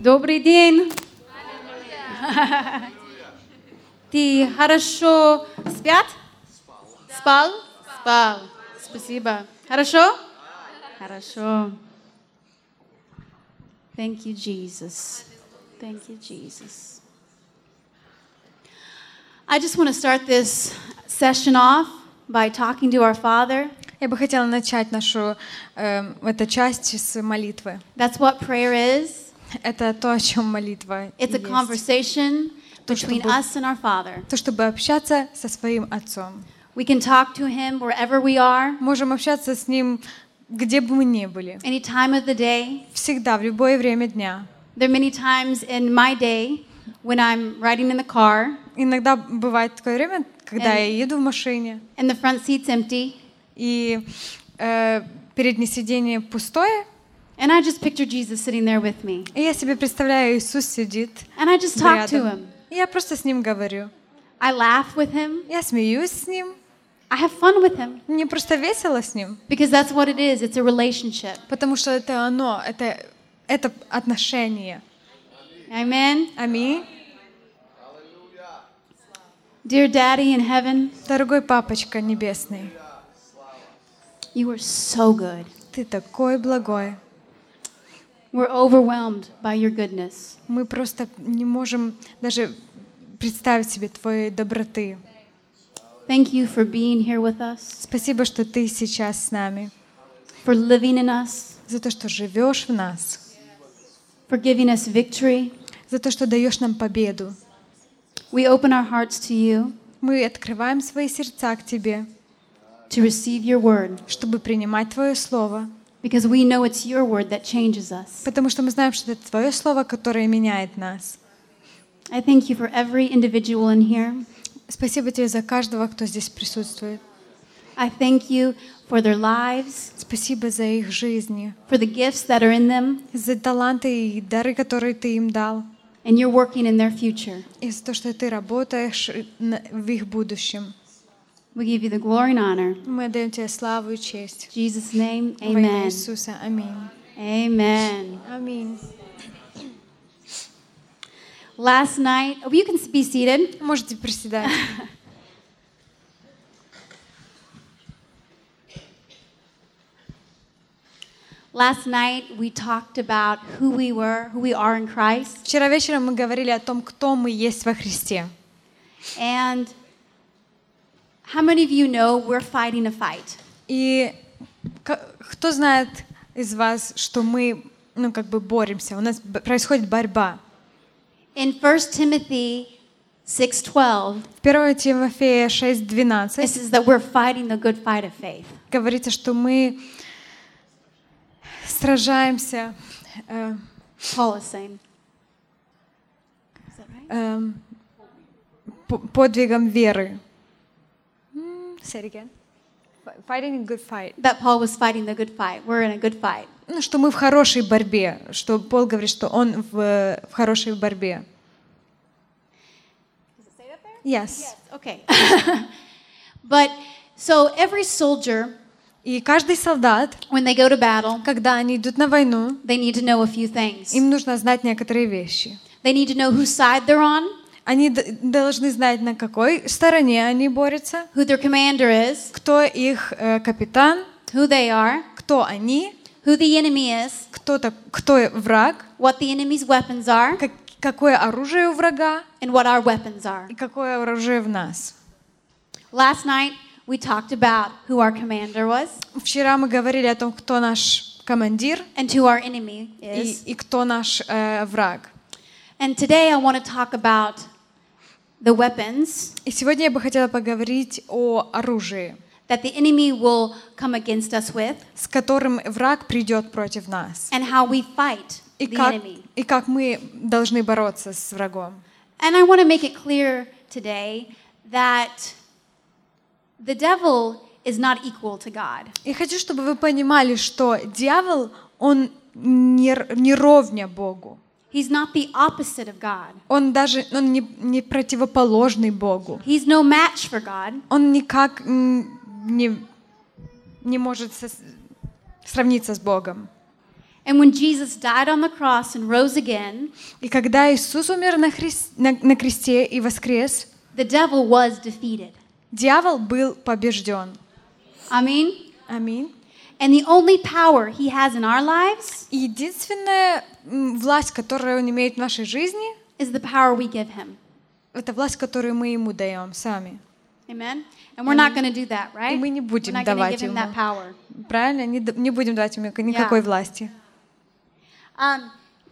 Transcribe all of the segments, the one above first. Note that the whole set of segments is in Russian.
Добрый день. Ты хорошо спят? Спал? Спал. Спасибо. Хорошо? Хорошо. Thank you, Jesus. Thank you, Jesus. I just want to start this session off by talking to our Father. Я бы хотела начать нашу э, эту часть с молитвы. That's what prayer is. Это то, о чем молитва It's a conversation between чтобы- us and our Father. То, чтобы общаться со своим отцом. We can talk to Him wherever we are, Можем общаться с ним, где бы мы ни были. any time of the day. Всегда, в любое время дня. There are many times in my day when I'm riding in the car Иногда бывает такое время, когда And- я еду в машине, and the front seat's empty, и э, переднее сиденье пустое, and I just picture Jesus sitting there with me. и я себе представляю, Иисус сидит And I just talk to рядом. Him. И я просто с ним говорю. I laugh with Him. Я смеюсь с ним. I have fun with Him Мне просто весело с ним. because that's what it is. It's a relationship. Потому что это оно, это, это отношение. Amen. Аминь. Dear Daddy in heaven, Дорогой папочка небесный, you are so good. ты такой благой. We're overwhelmed by your goodness. Мы просто не можем даже представить себе твоей доброты. Thank you for being here with us, Спасибо, что ты сейчас с нами, for living in us, за то, что живешь в нас, for giving us victory. за то, что даешь нам победу. We open our hearts to you Мы открываем свои сердца к тебе, to receive your word чтобы принимать твое слово, because we know it's your word that changes us. потому что мы знаем, что это твое слово, которое меняет нас. I thank you for every individual in here. Спасибо тебе за каждого, кто здесь присутствует. I thank you for their lives, Спасибо за их жизни, for the gifts that are in them, за таланты и дары, которые ты им дал, and you're working in their future. и за то, что ты работаешь в их будущем. We give you the glory and honor. Мы отдаем тебе славу и честь. In Jesus' name, Во имя amen. Иисуса. Аминь. Amen. Аминь. Last night, oh, you can be seated. Можете приседать. Last night, we talked about who we were, who we are in Christ. Вчера вечером мы говорили о том, кто мы есть во Христе. And how many of you know we're fighting a fight? И кто знает из вас, что мы, ну, как бы боремся, у нас происходит борьба. In 1 Timothy 6:12, В 1 Тимофея it 6.12 says that we're fighting the good fight of faith. говорится, что мы сражаемся э, Paul is saying. Is that right? эм, по- подвигом веры. М, Say it again. Fighting a good fight. That Paul was fighting the good fight. We're in a good fight. Ну, что мы в хорошей борьбе, что Пол говорит, что он в, в хорошей борьбе. Does it say that there? Yes. Okay. but so every soldier, И каждый солдат, when they go to battle, когда они идут на войну, they need to know a few things. им нужно знать некоторые вещи. They need to know whose side they're on, Они должны знать, на какой стороне они борются, who their commander is, кто их э, капитан, who they are, кто они, who the enemy is, кто, так, кто враг, what the enemy's weapons are, как- какое оружие у врага and what our weapons are. и какое оружие в нас. Last night, we talked about who our commander was Вчера мы говорили о том, кто наш командир and who our enemy и, is. и кто наш э, враг. And today, I want to talk about the weapons И сегодня я бы хотела поговорить о оружии, that the enemy will come against us with с которым враг придет против нас. and how we fight И the как, enemy. и как мы должны бороться с врагом. And I want to make it clear today that the devil is not equal to God. И хочу, чтобы вы понимали, что дьявол, он не, не ровня Богу. He's not the opposite of God. Он даже он не, не противоположный Богу. He's no match for God. Он никак не, не может сос- сравниться с Богом. And when Jesus died on the cross and rose again, И когда Иисус умер на, хрис- на- на кресте и воскрес, the devil was defeated. дьявол был побежден. Mean, Аминь. And the only power he has in our lives И единственная м, власть, которую он имеет в нашей жизни, is the power we give him. это власть, которую мы ему даем сами. Amen. And we're not going to do that, right? И мы не We're будем not going to давать give him ему. that power. Правильно? Не, д- не будем давать ему никакой власти. Um,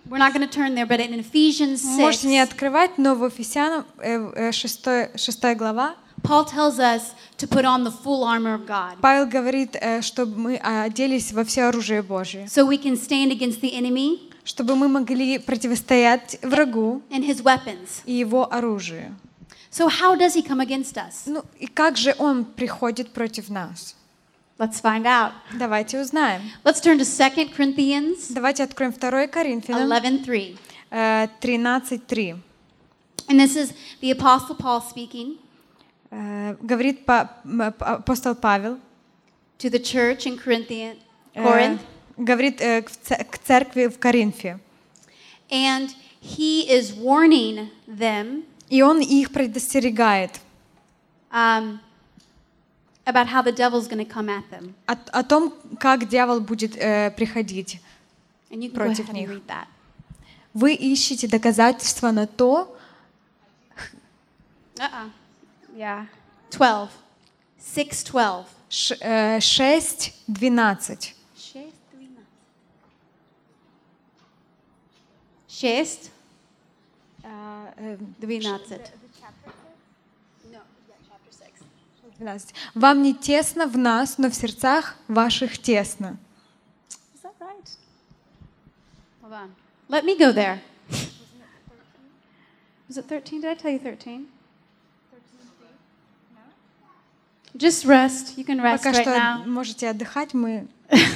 we're not going to turn there, but in Ephesians 6, Можете не открывать, но в Ефесянам 6, глава Paul tells us to put on the full armor of God Павел говорит, э, чтобы мы оделись во все оружие Божие, so we can stand against the enemy чтобы мы могли противостоять врагу and his weapons. и его оружию. So, how does he come against us? Ну и как же он приходит против нас? Let's find out. Давайте узнаем. Let's turn to 2 Corinthians Давайте откроем 2 Коринфянам 11:3. э, 13.3. And this is the apostle Paul speaking Э, Говорит м, п- апостол Павел, to the church in Corinthian, э, Corinth, говорит э, к церкви в Коринфе. and he is warning them И он их предостерегает um, about how the devil's going to come at them. о, о том, как дьявол будет э, приходить. And you can Против них. read that. Вы ищете доказательства на то, Uh-uh. Yeah. 12. 6:12. ш- э, 6, 12. Шесть, Э, э, двенадцать. 12. Вам не тесно в нас, но в сердцах ваших тесно. Is that right? Hold on. Let me go there. Was it 13? Did I tell you 13? Just rest. You can rest Пока right что now. можете отдыхать, мы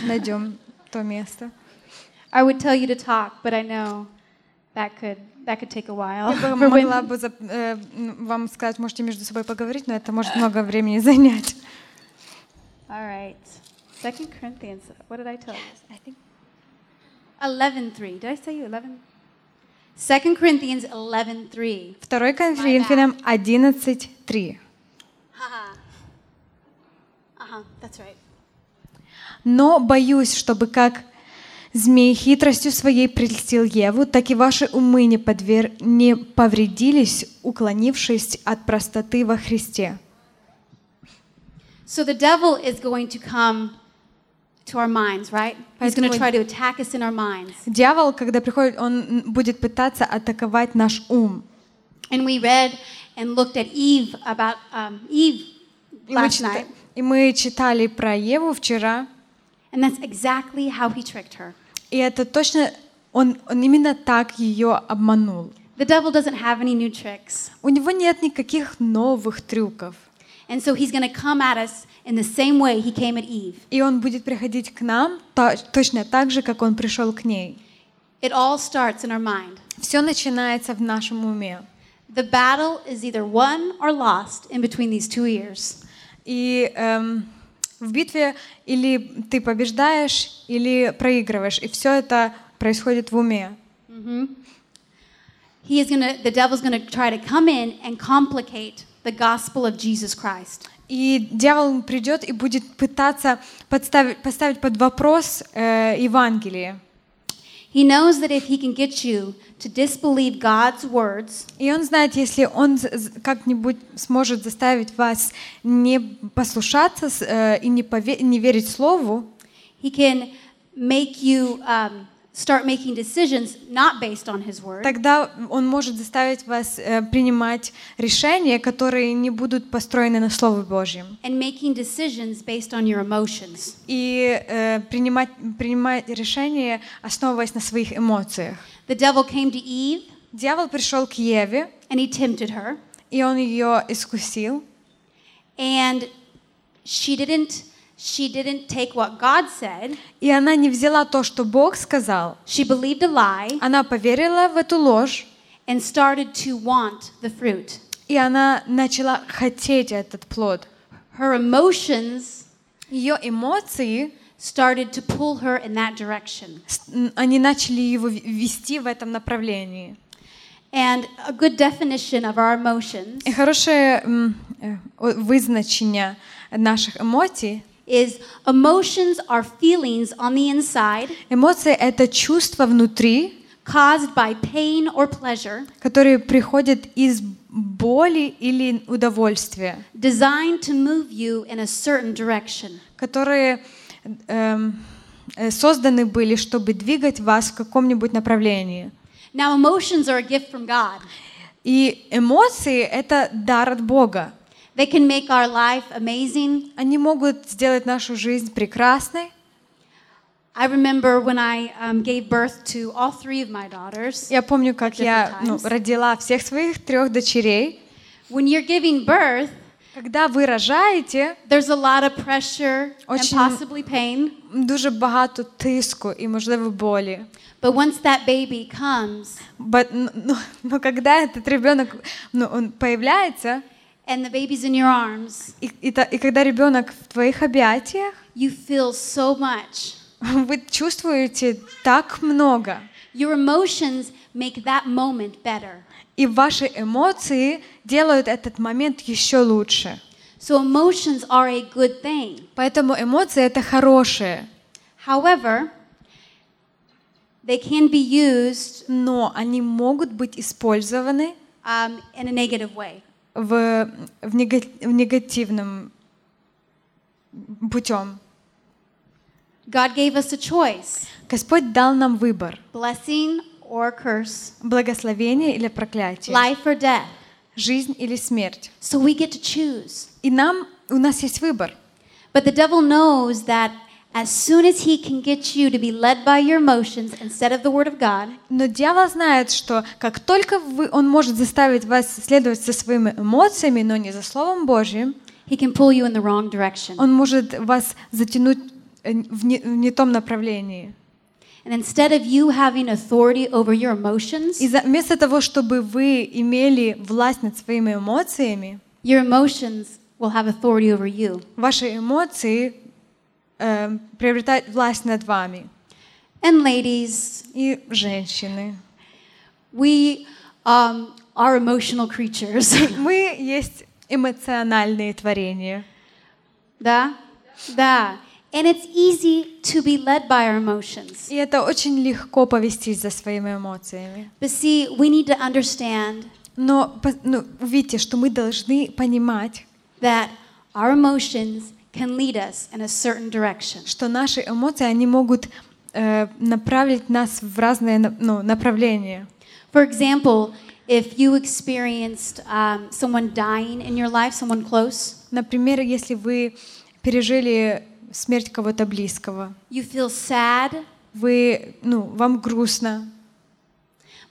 найдем то место. I would tell you to talk, but I know that could that could take a while. Я бы могла бы э, вам сказать, можете между собой поговорить, но это может много времени занять. All right. Second Corinthians. What did I tell you? 11:3. Did I say you 11? Second Corinthians 11:3. 2 Коринфянам 11.3. Haha. Uh-huh. That's right. Но боюсь, чтобы как змей хитростью своей прельстил Еву, так и ваши умы не, подвер... не повредились, уклонившись от простоты во Христе. So the devil is going to come to our minds, right? He's going to try to attack us in our minds. Дьявол, когда приходит, он будет пытаться атаковать наш ум. And we read and looked at Eve about um, Eve last night, и мы читали про Еву вчера, and that's exactly how he tricked her. и это точно, он, он именно так ее обманул. The devil doesn't have any new tricks. У него нет никаких новых трюков. And so he's going to come at us in the same way he came at Eve. И он будет приходить к нам то- точно так же, как он пришел к ней. It all starts in our mind. Все начинается в нашем уме. The battle is either won or lost in between these two ears. И эм, в битве или ты побеждаешь, или проигрываешь. И все это происходит в уме. He is going to the devil's going to try to come in and complicate the gospel of Jesus Christ. И дьявол придет и будет пытаться подставить, поставить под вопрос э, Евангелие. He knows that if he can get you to disbelieve God's words, И он знает, если он как-нибудь сможет заставить вас не послушаться э, и не, пове- не верить Слову, he can make you um, start making decisions not based on his word, тогда он может заставить вас э, принимать решения, которые не будут построены на Слове Божьем. and making decisions based on your emotions. И э, принимать, принимать решения, основываясь на своих эмоциях. The devil came to Eve Дьявол пришел к Еве, and he tempted her, и он ее искусил. and she didn't she didn't take what God said. И она не взяла то, что Бог сказал. She believed a lie Она поверила в эту ложь, and started to want the fruit. и она начала хотеть этот плод. Her emotions Ее эмоции started to pull her in that direction. Они начали его вести в этом направлении. And a good definition of our emotions І хороше м, е, о- визначення наших емоцій. is emotions are feelings on the inside Эмоции — это чувства внутри, caused by pain or pleasure которые приходят из боли или удовольствия, designed to move you in a certain direction. которые эм, э, созданы были, чтобы двигать вас в каком-нибудь направлении. Now, emotions are a gift from God. И эмоции — это дар от Бога. They can make our life amazing. Они могут сделать нашу жизнь прекрасной. I remember when I um, gave birth to all three of my daughters. Я помню, как я ну, родила всех своих трех дочерей. When you're giving birth, Когда вы рожаєте, there's a lot of pressure and Очень- possibly pain. дуже багато тиску і, можливо, болі. But once that baby comes But, ну, ну, но когда этот ребенок ну, он появляется, and the baby's in your arms, и, и, та- и когда ребенок в твоих объятиях, you feel so much. вы чувствуете так много. Your emotions make that moment better. И ваши эмоции делают этот момент еще лучше. So emotions are a good thing. Поэтому эмоции это хорошие, However, they can be used но они могут быть использованы um, in a negative way. в, в, нега- в негативном путем. God gave us a choice Господь дал нам выбор. blessing or curse, Благословение или проклятие. life or death. Жизнь или смерть. So we get to choose. И нам, у нас есть выбор. But the devil knows that as soon as he can get you to be led by your emotions instead of the word of God, Но дьявол знает, что как только вы, он может заставить вас следовать за своими эмоциями, но не за Словом Божьим, he can pull you in the wrong direction. он может вас затянуть э, в не, в не том направлении. And instead of you having authority over your emotions, И за- вместо того, чтобы вы имели власть над своими эмоциями, your emotions will have authority over you. ваши эмоции э, приобретают власть над вами. And ladies, И женщины. we um, are emotional creatures. Мы есть эмоциональные творения. да? Да. And it's easy to be led by our emotions. И это очень легко повестись за своими эмоциями. But see, we need to understand Но по- ну, видите, что мы должны понимать, that our emotions can lead us in a certain direction. что наши эмоции, они могут э, направить нас в разные ну, направления. For example, if you experienced um, someone dying in your life, someone close, Например, если вы пережили смерть кого-то близкого, you feel sad, вы, ну, вам грустно,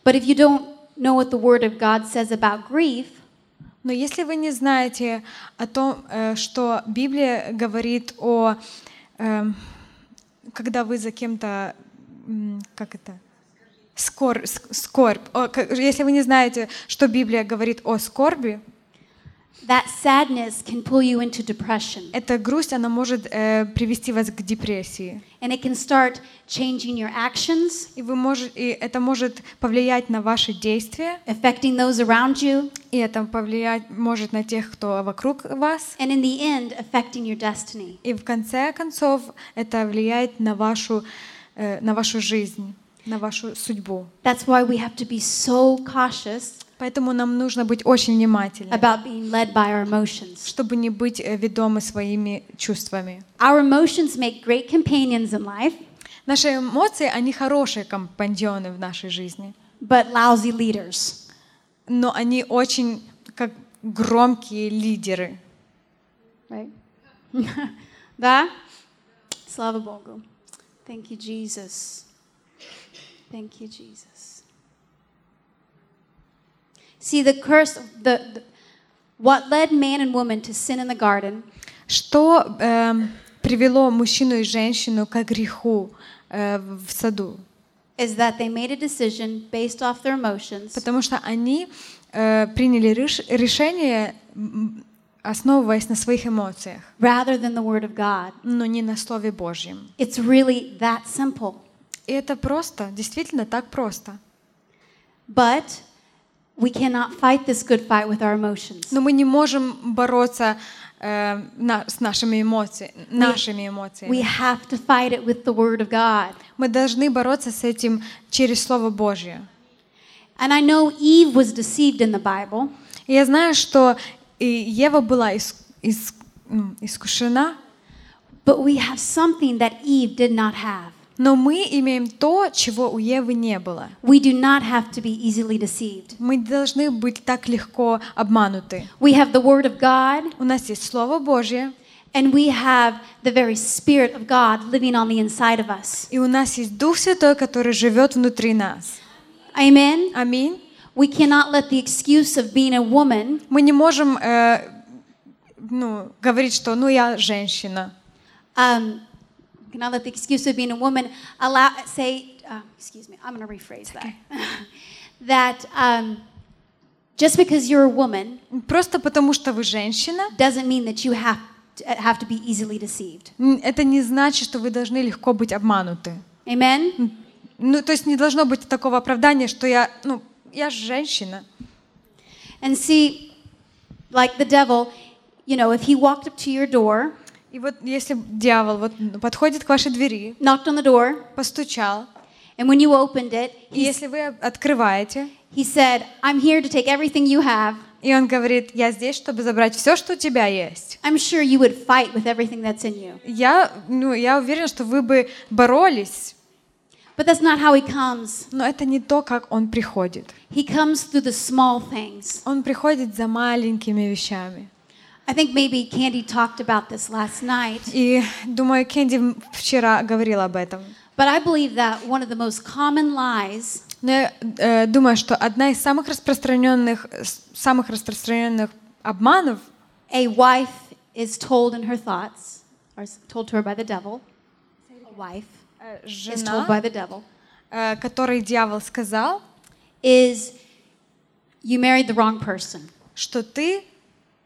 but if you don't know what the Word of God says about grief, но если вы не знаете о том, э, что Библия говорит о, эм, когда вы за кем-то, как это, Скор, ск- скорбь. Если вы не знаете, что Библия говорит о скорби, that sadness can pull you into depression. эта грусть, она может э, привести вас к депрессии. And it can start changing your actions, И, вы можете, и это может повлиять на ваши действия, affecting those around you, и это повлиять может на тех, кто вокруг вас. and in the end, affecting your destiny. И в конце концов это влияет на вашу, э, на вашу жизнь, на вашу судьбу. That's why we have to be so cautious Поэтому нам нужно быть очень внимательными, about being led by our emotions. чтобы не быть э, ведомы своими чувствами. Our emotions make great companions in life, Наши эмоции, они хорошие компаньоны в нашей жизни, but lousy leaders. но они очень как громкие лидеры. Right? да? Slava Bogu. Thank you, Jesus. Thank you, Jesus. See, the curse, the, the what led man and woman to sin in the garden Что эм, привело мужчину и женщину к греху э, в саду? is that they made a decision based off their emotions Потому что они э, приняли реш- решение основываясь на своих эмоциях, rather than the Word of God. но не на Слове Божьем. It's really that simple. И это просто, действительно так просто. But we cannot fight this good fight with our emotions. Но мы не можем бороться э, на- с нашими эмоциями, нашими We эмоциями. have to fight it with the Word of God. Мы должны бороться с этим через Слово Божье. And I know Eve was deceived in the Bible, И я знаю, что и Ева была ис- ис- м, искушена, but we have something that Eve did not have. Но мы имеем то, чего у Евы не было. We do not have to be easily deceived. Мы должны быть так легко обмануты. We have the Word of God, У нас есть Слово Божье, and we have the very Spirit of God living on the inside of us. и у нас есть Дух Святой, который живет внутри нас. Amen? Аминь. We cannot let the excuse of being a woman Мы не можем э, ну, говорить, что ну я женщина. um, cannot let the excuse of being a woman allow say uh, excuse me i'm going to rephrase that that um, just because you're a woman Просто потому что вы женщина, doesn't mean that you have to, have to be easily deceived м, это не значит, что вы должны легко быть обмануты. amen Ну, то есть не должно быть такого оправдания, что я, ну, я ж женщина. and see like the devil you know if he walked up to your door И вот если дьявол вот подходит к вашей двери, knocked on the door постучал, and when you opened it и если вы открываете, he said i'm here to take everything you have и он говорит, я здесь, чтобы забрать все, что у тебя есть. i'm sure you would fight with everything that's in you Я, ну, я уверена, что вы бы боролись, but that's not how he comes но это не то, как он приходит. he comes through the small things Он приходит за маленькими вещами. I think maybe Candy talked about this last night, И думаю, Кенди вчера говорила об этом. but I believe that one of the most common lies Но я э, думаю, что одна из самых распространенных, с- самых распространенных обманов a wife is told in her thoughts, or is told to her by the devil, a wife э, is told by жена, the devil, э, которой дьявол сказал, is you married the wrong person. что ты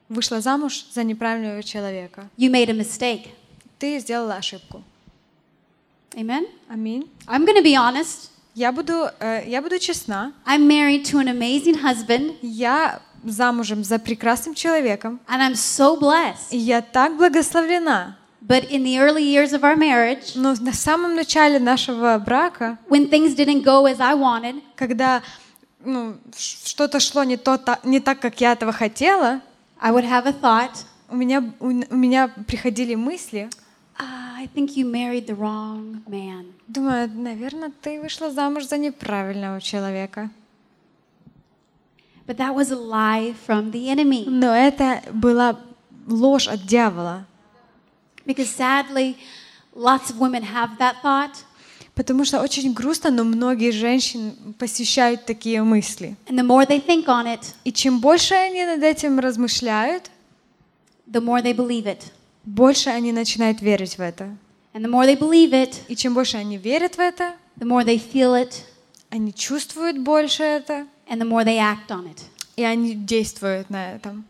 вышла замуж за неправильного человека. You made a mistake. Ты сделала ошибку. Amen? Аминь. I'm going to be honest. Я буду, э, я буду честна. I'm married to an amazing husband, Я замужем за прекрасным человеком, and I'm so blessed. и я так благословлена. But in the early years of our marriage, Но на самом начале нашего брака, when things didn't go as I wanted, когда ну, что-то шло не, то, не так, как я этого хотела, I would have a thought, у меня, у, у меня приходили мысли, "Ah, I think you married the wrong man. думаю, наверное, ты вышла замуж за неправильного человека. But that was a lie from the enemy. Но это была ложь от дьявола, Because sadly, lots of women have that thought. Потому что очень грустно, но многие женщины посещают такие мысли. And the more they think on it, И чем больше они над этим размышляют, the more they believe it. больше они начинают верить в это. And the more they believe it, И чем больше они верят в это, the more they feel it, они чувствуют больше это, and the more they act on it. и они действуют на этом.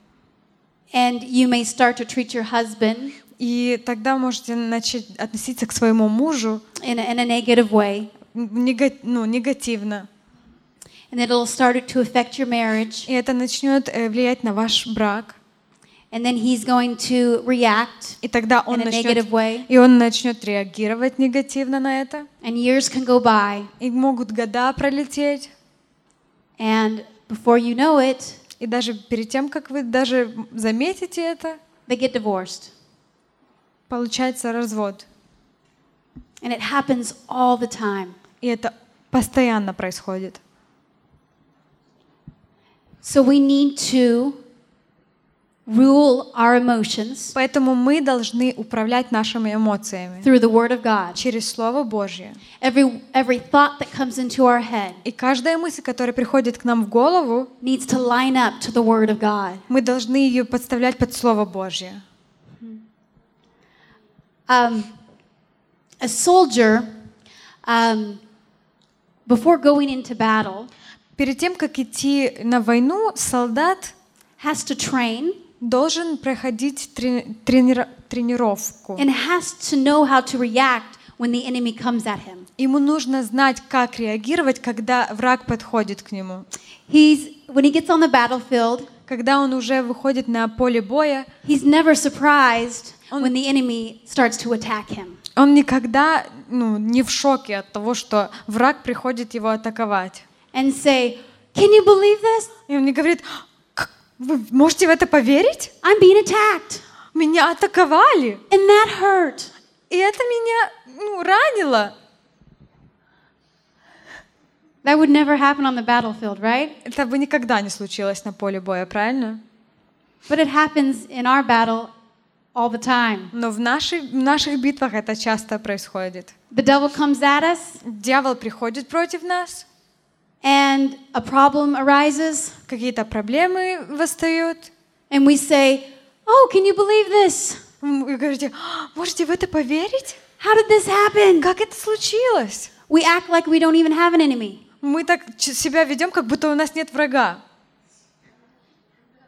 And you may start to treat your husband И тогда можете начать относиться к своему мужу in a, in a negative way, нега- ну, негативно. and it'll start to affect your marriage. И это начнет э, влиять на ваш брак. And then he's going to react И тогда он in a начнет, negative way, и он начнет реагировать негативно на это. and years can go by, И могут года пролететь. and before you know it, И даже перед тем, как вы даже заметите это, they get divorced. Получается развод. And it happens all the time. И это постоянно происходит. So we need to rule our emotions Поэтому мы должны управлять нашими эмоциями through the Word of God. через Слово Божье. Every, every thought that comes into our head И каждая мысль, которая приходит к нам в голову, needs to line up to the Word of God. мы должны ее подставлять под Слово Божье. Um, a soldier, um, before going into battle, Перед тем, как идти на войну, солдат has to train должен проходить трени- тренира- тренировку. and has to know how to react when the enemy comes at him. Ему нужно знать, как реагировать, когда враг подходит к нему. He's when he gets on the battlefield, Когда он уже выходит на поле боя, he's never surprised when the enemy starts to attack him. он никогда ну, не в шоке от того, что враг приходит его атаковать. And say, "Can you believe this? И он не говорит, «Как? вы можете в это поверить? I'm being attacked." Меня атаковали, And that hurt. и это меня ну, ранило. That would never happen on the battlefield, right? Это бы никогда не случилось на поле боя, правильно? But it happens in our battle all the time. Но в, нашей, в наших битвах это часто происходит. The devil comes at us Дьявол приходит против нас, and a problem arises, какие-то проблемы восстают. and we say, "Oh, can you believe this? Вы говорите, «А, можете в это поверить? How did this happen?" Как это случилось? We act like we don't even have an enemy, Мы так себя ведем, как будто у нас нет врага.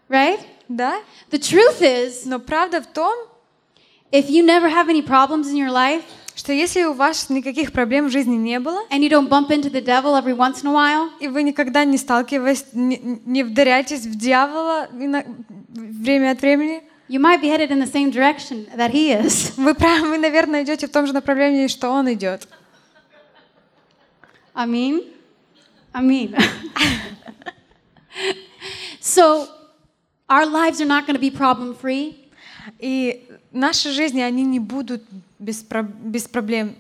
right? Да? The truth is, Но правда в том, if you never have any problems in your life что если у вас никаких проблем в жизни не было, and you don't bump into the devil every once in a while, и вы никогда не сталкиваетесь, не, не вдаряетесь в дьявола время от времени, you might be headed in the same direction that he is. вы, вы, наверное, идете в том же направлении, что он идет. Mean, I mean. so, our lives are not going to be problem free. И наши жизни, они не будут без, про- без проблем.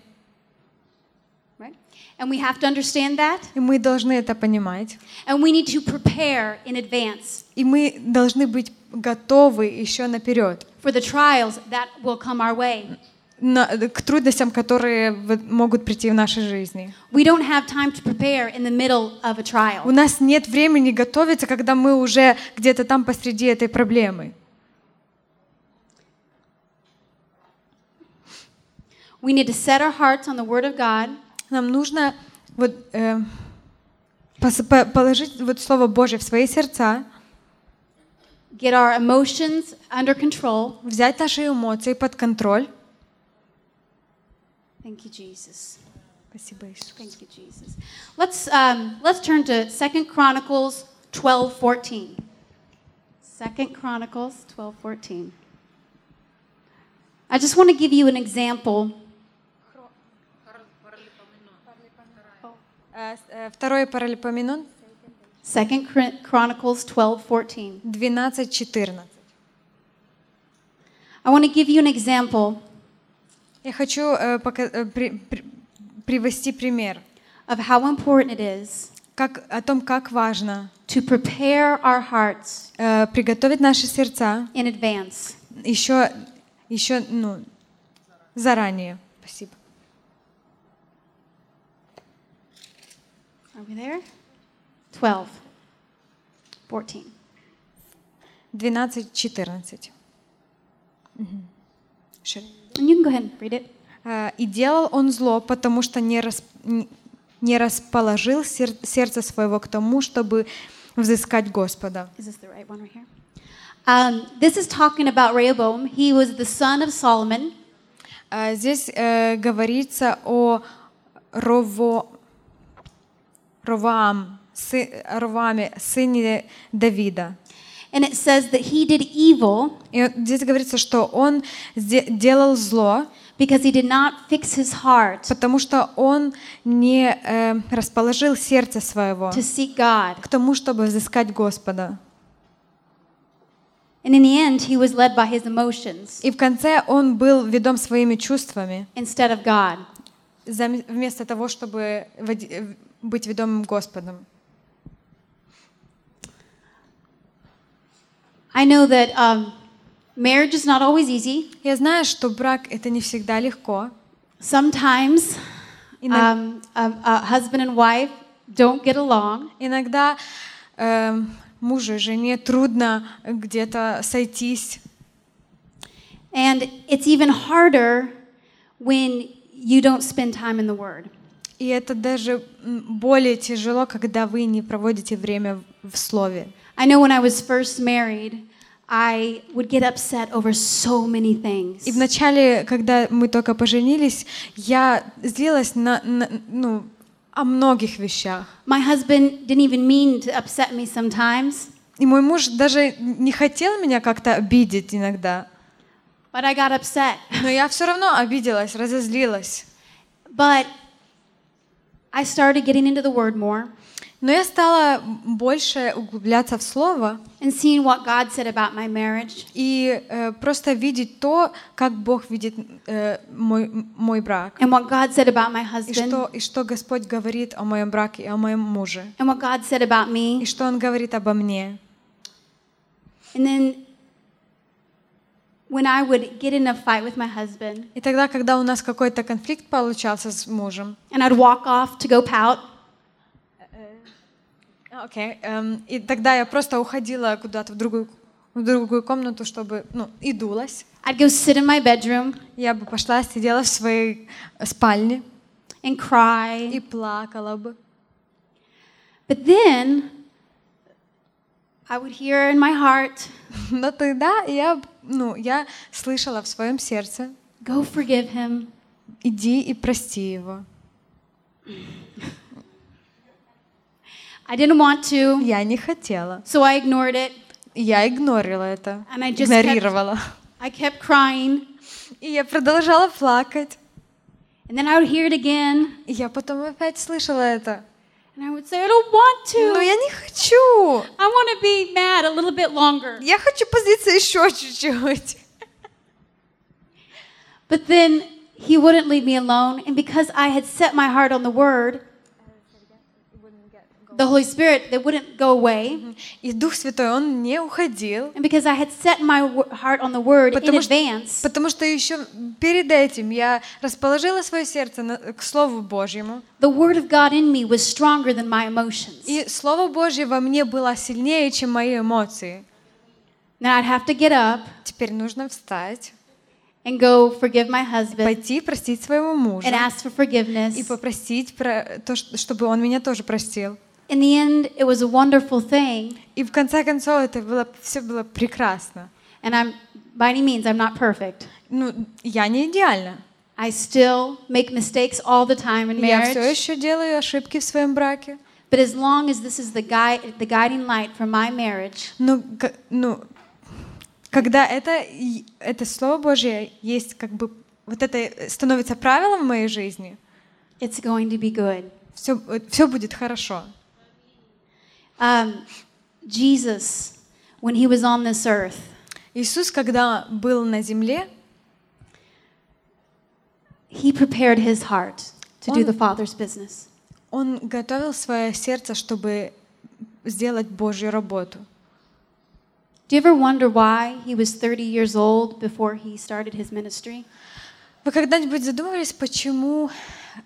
Right? And we have to understand that. И мы должны это понимать. And we need to prepare in advance И мы должны быть готовы еще наперед for the trials that will come our way. На- к трудностям, которые могут прийти в нашей жизни. We don't have time to prepare in the middle of a У trial. нас нет времени готовиться, когда мы уже где-то там посреди этой проблемы. We need to set our hearts on the Word of God Нам нужно вот, э, положить вот Слово Божье в свои сердца, get our emotions under control. взять наши эмоции под контроль. Thank you, Jesus. Спасибо, Иисус. Thank you, Jesus. Let's um, let's turn to Second Chronicles twelve fourteen. Second Chronicles twelve fourteen. I just want to give you an example. Э, с- э, Второе Паралипоменон Second Chron- Chronicles twelve fourteen. 12.14. I want to give you an example Я хочу э, пока- э, при- при- привести пример of how important it is как, о том, как важно to prepare our hearts э, приготовить наши сердца in advance. еще, еще ну, заранее. Спасибо. Are we there? 12. 14. 12.14. Мгм. Шире. And you can go ahead and read it. Э, «И делал он зло, потому что не, рас- не- расположил сер- сердце своего к тому, чтобы взыскать Господа». Is this the right one right here? Um, this is talking about Rehoboam. He was the son of Solomon, Э, Здесь э, говорится о Рово, Роваам, сы- Ровааме, сыне Давида. And it says that he did evil И здесь говорится, что он делал зло, because he did not fix his heart потому что он не э, расположил сердце своего to seek God. к тому, чтобы взыскать Господа. And in the end, he was led by his emotions И в конце он был ведом своими чувствами, instead of God. вместо того, чтобы быть ведомым Господом. I know that um, marriage is not always easy. Я знаю, что брак — это не всегда легко. Sometimes um, a, a husband and wife don't get along. иногда эм, мужу и жене трудно где-то сойтись. And it's even harder when you don't spend time in the Word. И это даже более тяжело, когда вы не проводите время в Слове. I know when I was first married, I would get upset over so many things. И вначале, когда мы только поженились, я злилась на, на- ну, о многих вещах. My husband didn't even mean to upset me sometimes, И мой муж даже не хотел меня как-то обидеть иногда. but I got upset. Но я все равно обиделась, разозлилась. But I started getting into the word more Но я стала больше углубляться в слово and seeing what God said about my marriage. и э, просто видеть то, как Бог видит э, мой, мой брак. And what God said about my И husband, что, и что Господь говорит о моем браке и о моем муже. and what God said about me. И что Он говорит обо мне. And then when I would get in a fight with my husband, И тогда, когда у нас какой-то конфликт получался с мужем, and I'd walk off to go pout, А, Окей. эм, и тогда я просто уходила куда-то в другую, в другую комнату, чтобы, ну, и дулась. I'd go sit in my bedroom Я бы пошла, сидела в своей спальне and cry. и плакала бы. But then I would hear in my heart, Но тогда я, ну, я слышала в своем сердце, go forgive him. иди и прости его. I didn't want to, Я не хотела. so I ignored it. И Я игнорила это, And I just игнорировала. I kept crying. И я продолжала плакать. And then I would hear it again. И я потом опять слышала это. And I would say, I don't want Но to. я не хочу. I want to be mad a little bit longer. Я хочу позлиться еще чуть-чуть. But then he wouldn't leave me alone. And because I had set my heart on the word, the Holy Spirit, that wouldn't go away. И Дух Святой, Он не уходил. And because I had set my heart on the word in Потому что, advance, потому что еще перед этим я расположила свое сердце на- к Слову Божьему. the word of God in me was stronger than my emotions. И Слово Божье во мне было сильнее, чем мои эмоции. Then I'd have to get up Теперь нужно встать, and go forgive my husband пойти простить своего мужа and ask for forgiveness. и попросить, про то, чтобы он меня тоже простил. In the end, it was a wonderful thing. И в конце концов это было, все было прекрасно. And I'm, by any means, I'm not perfect. Ну, я не идеальна. I still make mistakes all the time in Я все marriage. еще делаю ошибки в своем браке. But as long as this is the, guide, the guiding light for my marriage, Но, к- ну, когда это, и- это Слово Божье есть как бы, вот это становится правилом в моей жизни, it's going to be good. все, все будет хорошо. Um, Jesus, when he was on this earth, Иисус, когда был на земле, he prepared his heart to do Он- the Father's business. Он готовил свое сердце, чтобы сделать Божью работу. Do you ever wonder why he was 30 years old before he started his ministry? Вы когда-нибудь задумывались, почему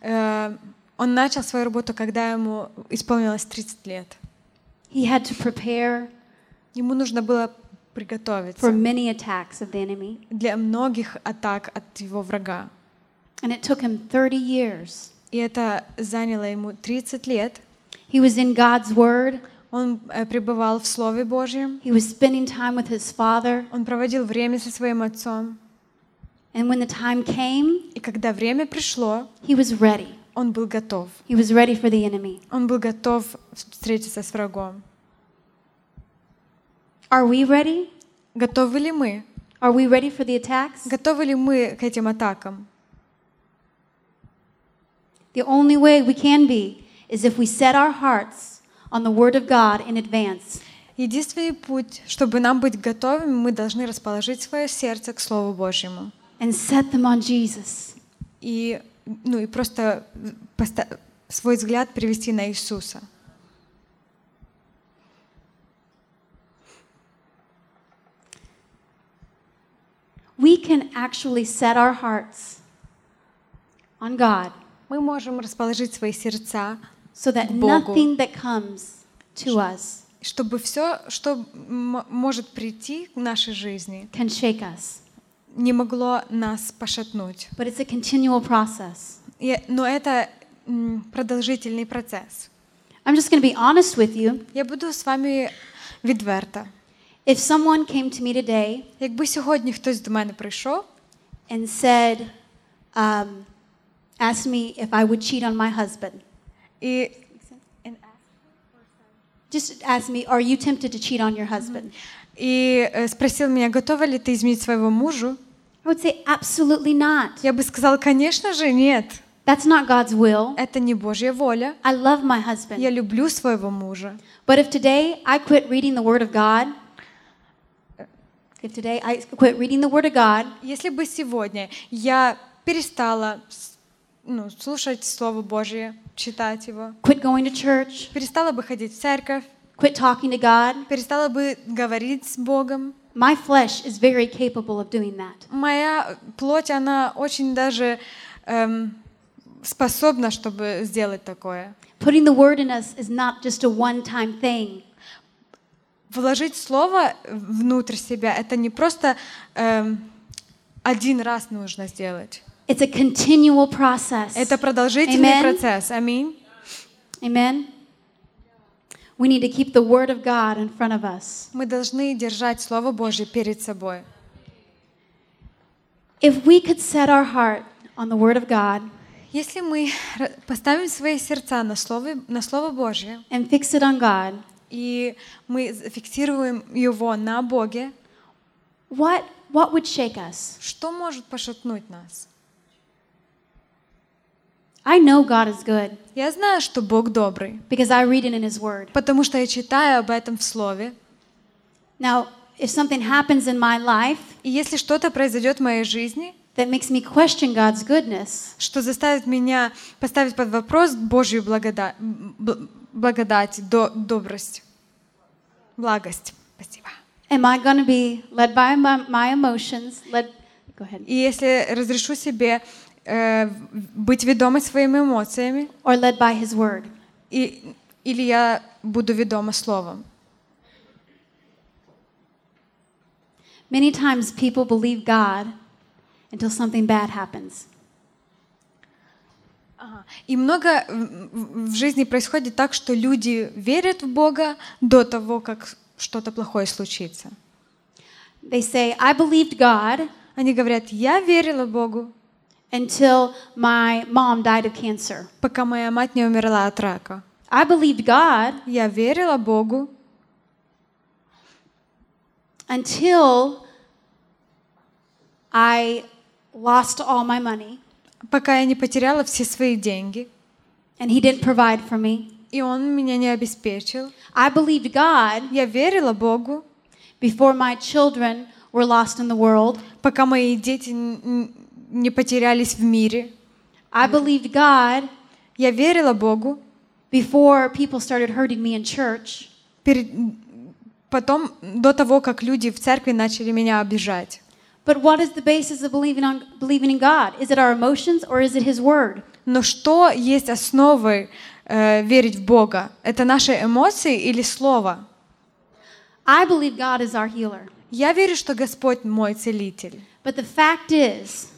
э, он начал свою работу, когда ему исполнилось 30 лет? He had to prepare Ему нужно было for приготовиться many attacks of the enemy, для многих атак от его врага. and it took him 30 years. И это заняло ему 30 лет. He was in God's Word, Он э, пребывал в Слове Божьем. he was spending time with his Father, Он проводил время со своим отцом. and when the time came, И когда время пришло, he was ready. Он был готов. He was ready for the enemy. Он был готов встретиться с врагом. Are we ready? Готовы ли мы? Are we ready for the attacks? Готовы ли мы к этим атакам? The only way we can be is if we set our hearts on the Word of God in advance. Единственный путь, чтобы нам быть готовыми, мы должны расположить свое сердце к Слову Божьему. and set them on Jesus. И, ну, и просто поста- свой взгляд привести на Иисуса. We can actually set our hearts on God Мы можем расположить свои сердца, so that Богу. nothing that comes to us чтобы все, что может прийти к нашей жизни, can shake us. не могло нас пошатнуть. But it's a continual process. И- но это м, продолжительный процесс. I'm just going to be honest with you. Я буду с вами відверта. If someone came to me today Якби сьогодні хтось до мене прийшов and said, um, asked me if I would cheat on my husband, і just ask me, are you tempted to cheat on your husband? И э, спросил меня, готова ли ты изменить своего мужу, I would say, absolutely not. я бы сказала, конечно же, нет. That's not God's will. Это не Божья воля. I love my husband. Я люблю своего мужа. But if today I quit reading the Word of God, if today I quit reading the Word of God Если бы сегодня я перестала ну, слушать Слово Божье, читать его, quit going to church, перестала бы ходить в церковь, quit talking to God, перестала бы говорить с Богом, my flesh is very capable of doing that. моя плоть, она очень даже эм, способна, чтобы сделать такое. Putting the Word in us is not just a one time thing. Вложить Слово внутрь себя, это не просто эм, один раз нужно сделать. It's a continual process. Это продолжительный Amen. процесс. Аминь. Amen. We need to keep the Word of God in front of us. Мы должны держать Слово Божье перед собой. If we could set our heart on the Word of God Если мы поставим свои сердца на Слово, на Слово Божье, and fix it on God, и мы фиксируем его на Боге, what, what would shake us? что может пошатнуть нас? I know God is good Я знаю, что Бог добрый, because I read it in His Word. потому что я читаю об этом в Слове. Now, if something happens in my life И если что-то произойдет в моей жизни, that makes me question God's goodness, что заставит меня поставить под вопрос Божью благодать, благодать до, добрость, благость. Спасибо. am I going to be led by my, my emotions? Led, go ahead. И если разрешу себе э, быть ведомой своими эмоциями, Or led by His Word? и, или я буду ведома словом. Many times people believe God until something bad happens. И много в- жизни происходит так, что люди верят в Бога до того, как что-то плохое случится. They say, I believed God Они говорят, я верила Богу, until my mom died of cancer. пока моя мать не умерла от рака. I believed God Я верила Богу, until I lost all my money пока я не потеряла все свои деньги, and He didn't provide for me. и Он меня не обеспечил. I believed God Я верила Богу, before my children were lost in the world. пока мои дети н- н- не потерялись в мире. I believed God Я верила Богу, before people started hurting me in church. перед, потом, до того, как люди в церкви начали меня обижать. But what is the basis of believing, on, believing in God? Is it our emotions or is it His Word? Но что есть основой э, верить в Бога? Это наши эмоции или Слово? I believe God is our healer. Я верю, что Господь мой целитель. But the fact is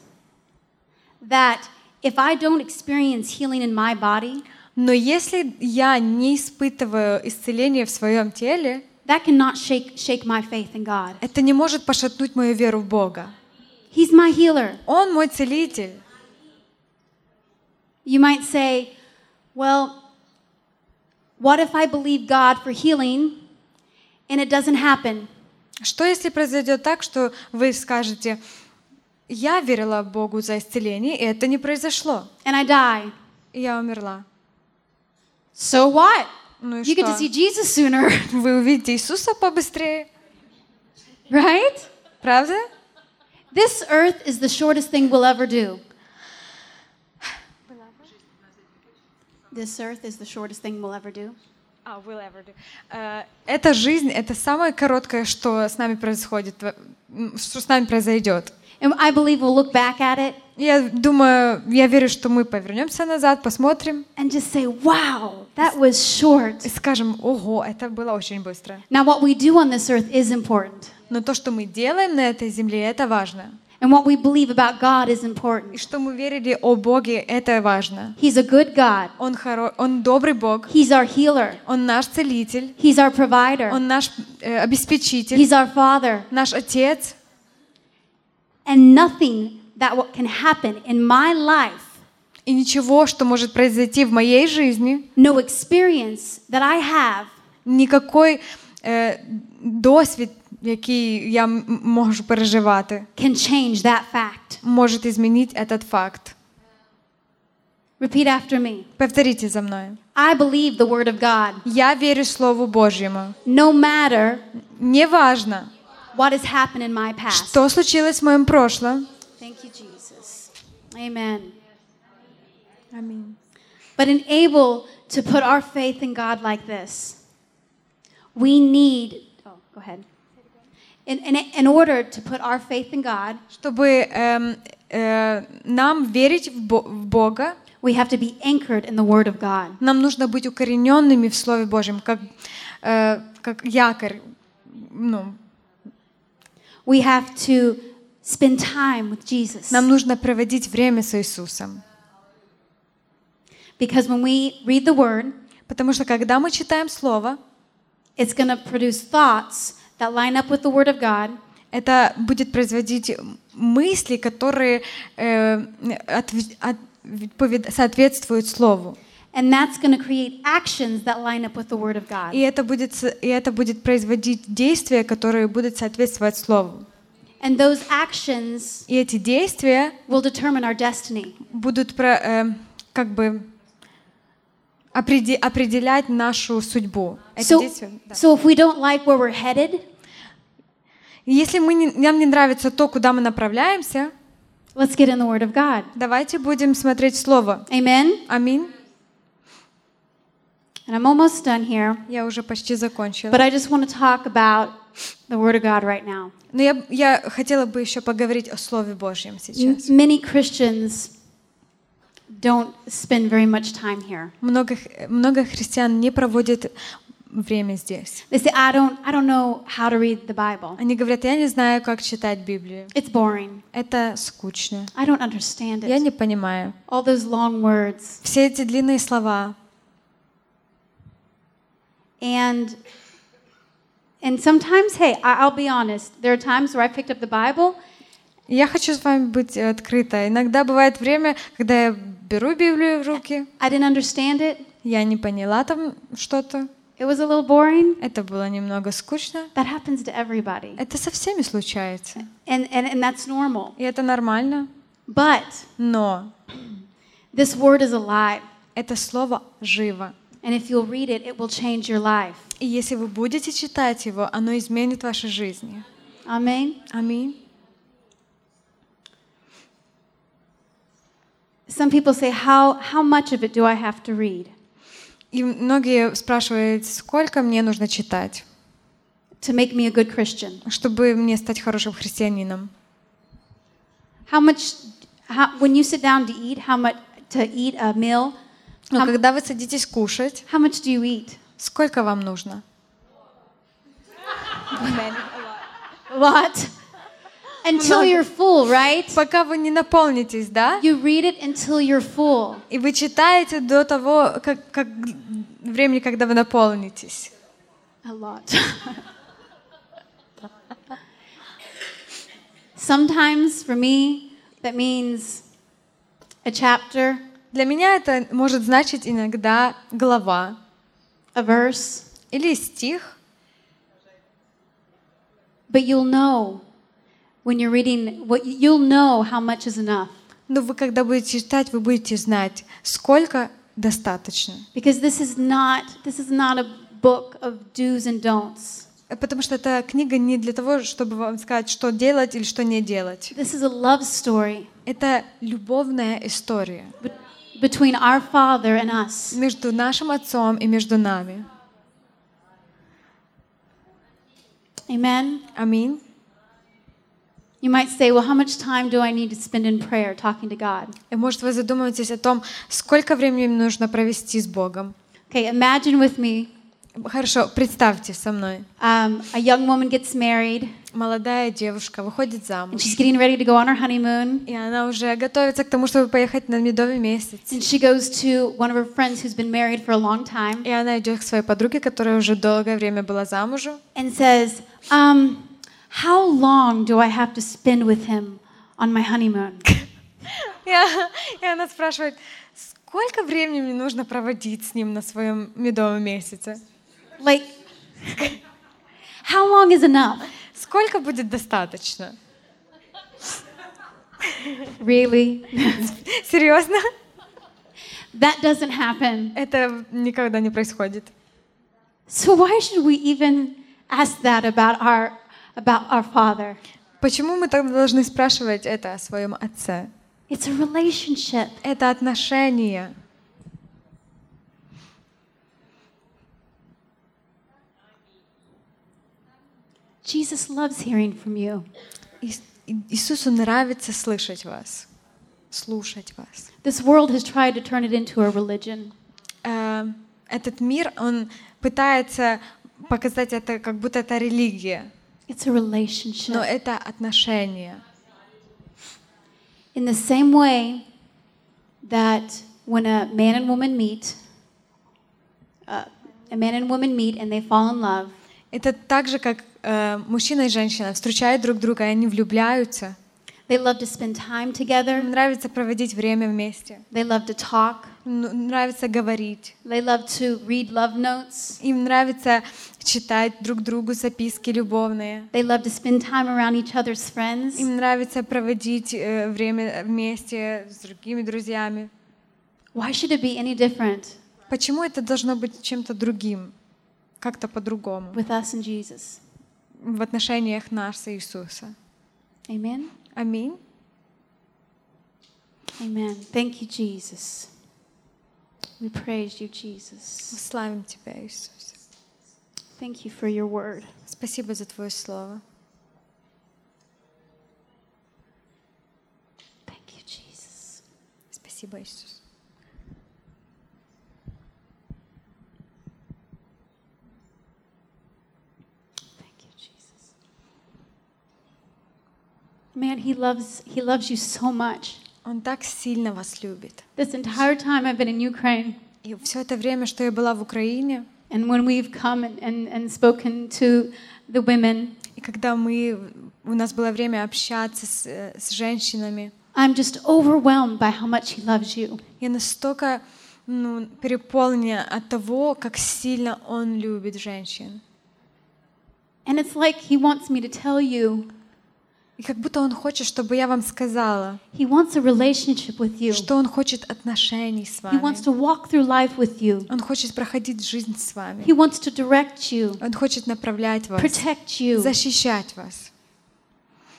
that if I don't experience healing in my body, Но если я не испытываю исцеления в своем теле, that cannot shake, shake my faith in God. это не может пошатнуть мою веру в Бога. He's my healer. Он мой целитель. You might say, well, what if I believe God for healing and it doesn't happen? Что если произойдет так, что вы скажете, я верила Богу за исцеление, и это не произошло, And I die. и я умерла. So what? Ну и You get to что? see Jesus sooner, Вы увидите Иисуса побыстрее, right? правда? This earth is the shortest thing we'll ever do. This earth is the shortest thing we'll ever do. Э, Эта жизнь — это самое короткое, что с нами происходит, что с нами произойдет. And I believe we'll look back at it Я думаю, я верю, что мы повернемся назад, посмотрим and just say, wow, that was short. и скажем, ого, это было очень быстро. Now, what we do on this earth is important. Но то, что мы делаем на этой земле, это важно. And what we believe about God is И important. что мы верили о Боге, это важно. He's a good God. Он, хоро... он добрый Бог, He's our healer. Он наш целитель, He's our provider. Он наш э, обеспечитель, He's our Father. наш Отец. And nothing that what can happen in my life, И ничего, что может произойти в моей жизни, no experience that I have, никакой е, досвід, який я м- можу переживати, can change that fact. може змінити этот факт. Repeat after me. Повторите за мною. I believe the Word of God. Я вірю Слову Божьему. No matter Неважно, what has happened in my past. что случилось в моем прошлом. Thank you, Jesus. Amen. Аминь. But in able to put our faith in God like this, we need, oh, go ahead. In, in, in order to put our faith in God, Чтобы эм, э, нам верить в, Бо- в Бога, we have to be anchored in the Word of God. нам нужно быть укорененными в Слове Божьем, как, э, как якорь. Ну, We have to spend time with Jesus. нам нужно проводить время с Иисусом. Because when we read the Word, Потому что когда мы читаем Слово, it's going to produce thoughts that line up with the Word of God, это будет производить мысли, которые э, отв- отповед- соответствуют Слову. And that's going to create actions that line up with the Word of God. И это будет, и это будет производить действия, которые будут соответствовать Слову. And those actions И эти действия will determine our destiny. будут про- э, как бы опреде- определять нашу судьбу. Эти So, действия, да. so if we don't like where we're headed, Если мы не- нам не нравится то, куда мы направляемся, let's get in the Word of God. давайте будем смотреть Слово. Amen. Аминь. And I'm almost done here, Я уже почти закончила. but I just want to talk about the Word of God right now. Но я, я хотела бы еще поговорить о Слове Божьем сейчас. many Christians don't spend very much time here. Много, много христиан не проводят время здесь. They say, I don't, I don't know how to read the Bible. Они говорят, я не знаю, как читать Библию. It's boring. Это скучно. I don't understand Я it. не понимаю. All those long words. Все эти длинные слова. And and sometimes, hey, I'll be honest. There are times where I picked up the Bible Я хочу с вами быть э, открыта. Иногда бывает время, когда я беру Библию в руки, I didn't understand it. я не поняла там что-то. It was a little boring. Это было немного скучно. That happens to everybody. Это со всеми случается. And, and, and that's normal. И это нормально. But Но this word is alive. это слово живо. And if you'll read it, it will change your life. И если вы будете читать его, оно изменит ваши жизни. Amen. Аминь. Some people say, how, how much of it do I have to read И многие спрашивают, сколько мне нужно читать, to make me a good Christian? чтобы мне стать хорошим христианином. How much, how, when you sit down to eat, how much, to eat a meal, Но how, когда вы садитесь кушать, how much do you eat? сколько вам нужно? A lot. Until you're full, right? Пока вы не наполнитесь, да? You read it until you're full. И вы читаете до того, как, как времени, когда вы наполнитесь. A lot. Sometimes for me, that means a chapter, Для меня это может значить иногда глава a verse, или стих, but you'll know when you're reading what you'll know how much is enough но вы когда будете читать, вы будете знать, сколько достаточно. because this is not this is not a book of do's and don'ts. Потому что эта книга не для того, чтобы вам сказать, что делать или что не делать. This is a love story Это любовная история be- between our Father and us. между нашим отцом и между нами. Amen. Аминь. You might say, well, how much time do I need to spend in prayer talking to God? И может вы задумываетесь о том, сколько времени мне нужно провести с Богом. Okay, imagine with me Хорошо, представьте со мной. Um, a young woman gets married, Молодая девушка выходит and замуж. she's getting ready to go on her honeymoon. И она уже готовится к тому, чтобы поехать на медовый месяц. And she goes to one of her friends who's been married for a long time И она идет к своей подруге, которая уже долгое время была замужем, and says, um, How long do I have to spend with him on my honeymoon? И, и она спрашивает, сколько времени мне нужно проводить с ним на своем медовом месяце? Like, how long is enough? Сколько будет достаточно? Really? Серьезно? that doesn't happen. Это никогда не происходит. So why should we even ask that about our about our father? Почему мы тогда должны спрашивать это о своем отце? It's a relationship. Это отношения. Jesus loves hearing from you. Ис- Иисусу нравится слышать вас, слушать вас. This world has tried to turn it into a religion. Э, Этот мир, он пытается показать это, как будто это религия, It's a relationship. но это отношения. In the same way that when a man and woman meet, uh, a man and woman meet and they fall in love, Это так же, как э, мужчина и женщина встречают друг друга, и они влюбляются. they love to spend time Им together, нравится проводить время вместе. they love to talk, Им нравится говорить. they love to read love notes, Им нравится читать друг другу записки любовные. they love to spend time around each other's friends. Им нравится проводить э, время вместе с другими друзьями. Why should it be any different Почему это должно быть чем-то другим? Как-то по-другому. with us and Jesus? В отношениях нас и Иисуса. Amen? Аминь. Amen. Thank you, Jesus. We praise you, Jesus. Славим Тебя, Иисус. Thank you for your word. Спасибо за Твое Слово. Thank you, Jesus. Спасибо, Иисус. Man, he loves he loves you so much. Он так сильно вас любит. This entire time I've been in Ukraine, И все это время, что я была в Украине, and when we've come and, and, and spoken to the women, и когда мы, у нас было время общаться с, э, с женщинами, I'm just overwhelmed by how much he loves you. я настолько ну, переполнена от того, как сильно Он любит женщин. And it's like he wants me to tell you, И как будто Он хочет, чтобы я вам сказала, he wants a relationship with you. что Он хочет отношений с He wants вами. to walk through life with you. Он хочет проходить жизнь с вами. He wants to direct you, Он хочет направлять вас, protect you, защищать вас,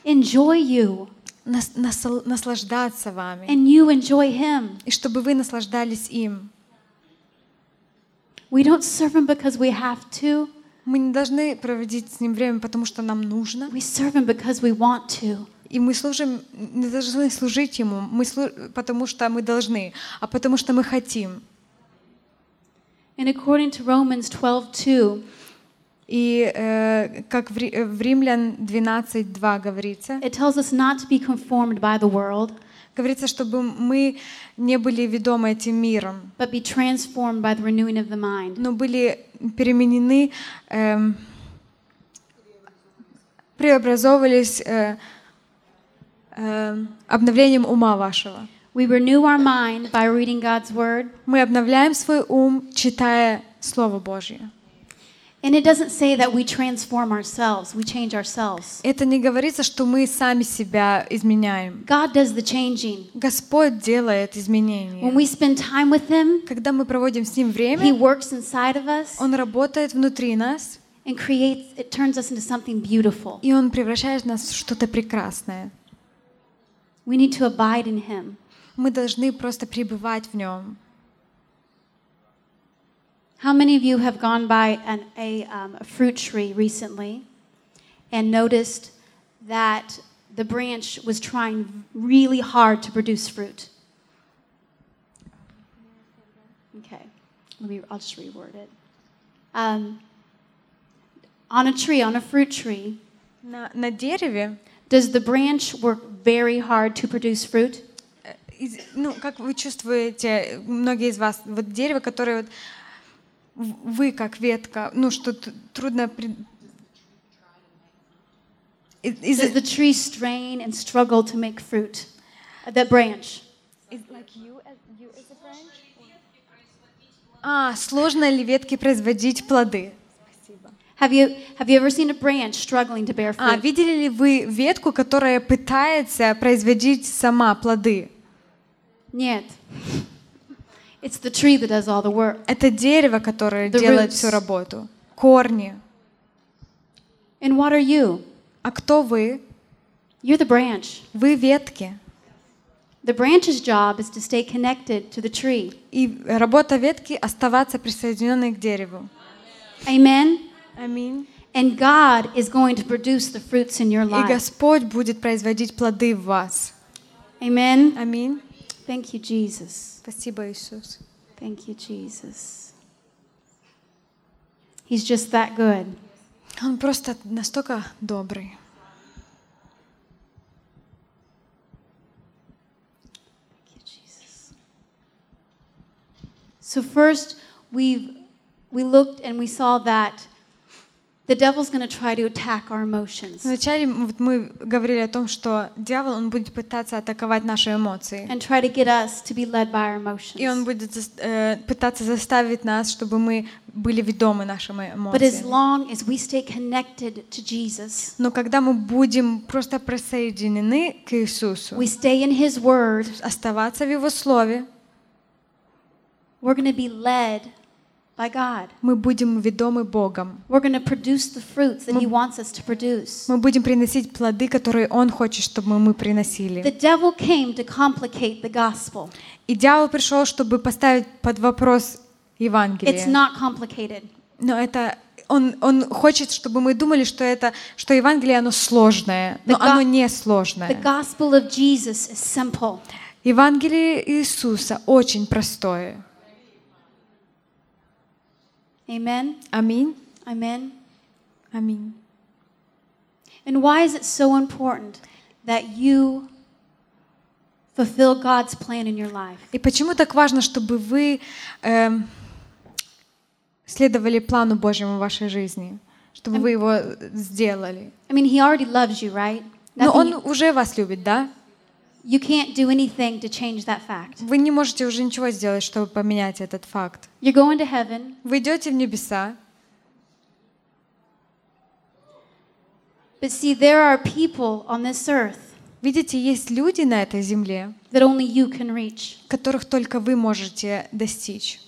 enjoy you, нас- насл- наслаждаться вами. and you enjoy him. И чтобы вы наслаждались им. We don't serve him because we have to. Мы не должны проводить с ним время, потому что нам нужно. We serve him because we want to. И мы служим, не должны служить ему, мы слу- потому что мы должны, а потому что мы хотим. And according to Romans 12:2, И э, как в, э, в Римлян 12.2 говорится, it tells us not to be conformed by the world, говорится, чтобы мы не были ведомы этим миром, but be transformed by the renewing of the mind. но были переменены, эм, преобразовывались э, эм, обновлением ума вашего. We renew our mind by reading God's word. Мы обновляем свой ум, читая Слово Божье. And it doesn't say that we transform ourselves, we change ourselves. Это не говорится, что мы сами себя изменяем. God does the changing. Господь делает When изменения. we spend time with Him, Когда мы проводим с Ним He время, works inside of us Он работает внутри нас, and creates, it turns us into something beautiful. и Он превращает нас в что-то прекрасное. We need to abide in Him. Мы должны просто пребывать в Нем. How many of you have gone by an, a, um, a fruit tree recently and noticed that the branch was trying really hard to produce fruit? Okay, let me, I'll just reword it. um, on a tree, on a fruit tree, На, на дереве, does the branch work very hard to produce fruit? э, из- ну, как вы чувствуете, многие из вас, вот дерево, которое вот в- вы как ветка, ну, что трудно... Does the tree strain and struggle to make fruit? That branch. А, сложно ли ветке производить плоды? Have you, have you ever seen a branch struggling to bear А, fruit? видели ли вы ветку, которая пытается производить сама плоды? Нет. It's the tree that does all the work. Это дерево, которое The делает roots. всю работу. Корни. And what are you? А кто вы? You're the branch. Вы ветки. The branch's job is to stay connected to the tree. И работа ветки — оставаться присоединенной к дереву. Amen? Аминь. And God is going to produce the fruits in your И life. Господь будет производить плоды в вас. Amen? Аминь. Thank you, Jesus. Спасибо, Иисус. Thank you, Jesus. He's just that good. Он просто настолько добрый. Thank you, Jesus. So first, we we looked and we saw that the devil's going to try to attack our emotions Вначале м- вот мы говорили о том, что дьявол он будет пытаться атаковать наши эмоции. and try to get us to be led by our И он emotions. будет зас- э, пытаться заставить нас, чтобы мы были ведомы нашими But as эмоциями. long as we stay connected to Jesus, Но когда мы будем просто присоединены к Иисусу, we stay in His Word, оставаться в Его Слове, we're going to be led by God. мы будем ведомы Богом. We're going to produce the fruits that He wants us to produce. Мы будем приносить плоды, которые Он хочет, чтобы мы The приносили. devil came to complicate the gospel. И дьявол пришел, чтобы поставить под вопрос It's Евангелие. not complicated. Но это он, он хочет, чтобы мы думали, что это, что Евангелие оно сложное, но The оно не The сложное. gospel of Jesus is simple. Евангелие Иисуса очень простое. Amen. Аминь. Amen. Аминь. And why is it so important that you fulfill God's plan in your life? И почему так важно, чтобы вы эм, следовали плану Божьему в вашей жизни, чтобы вы его сделали? I mean, He already loves you, right? Но Nothing Он you, уже вас любит, да? You can't do anything to change that fact. Вы не можете уже ничего сделать, чтобы поменять этот факт. You're going to heaven, Вы идете в небеса, but see, there are people on this earth видите, есть люди на этой земле, that only you can reach. которых только вы можете достичь.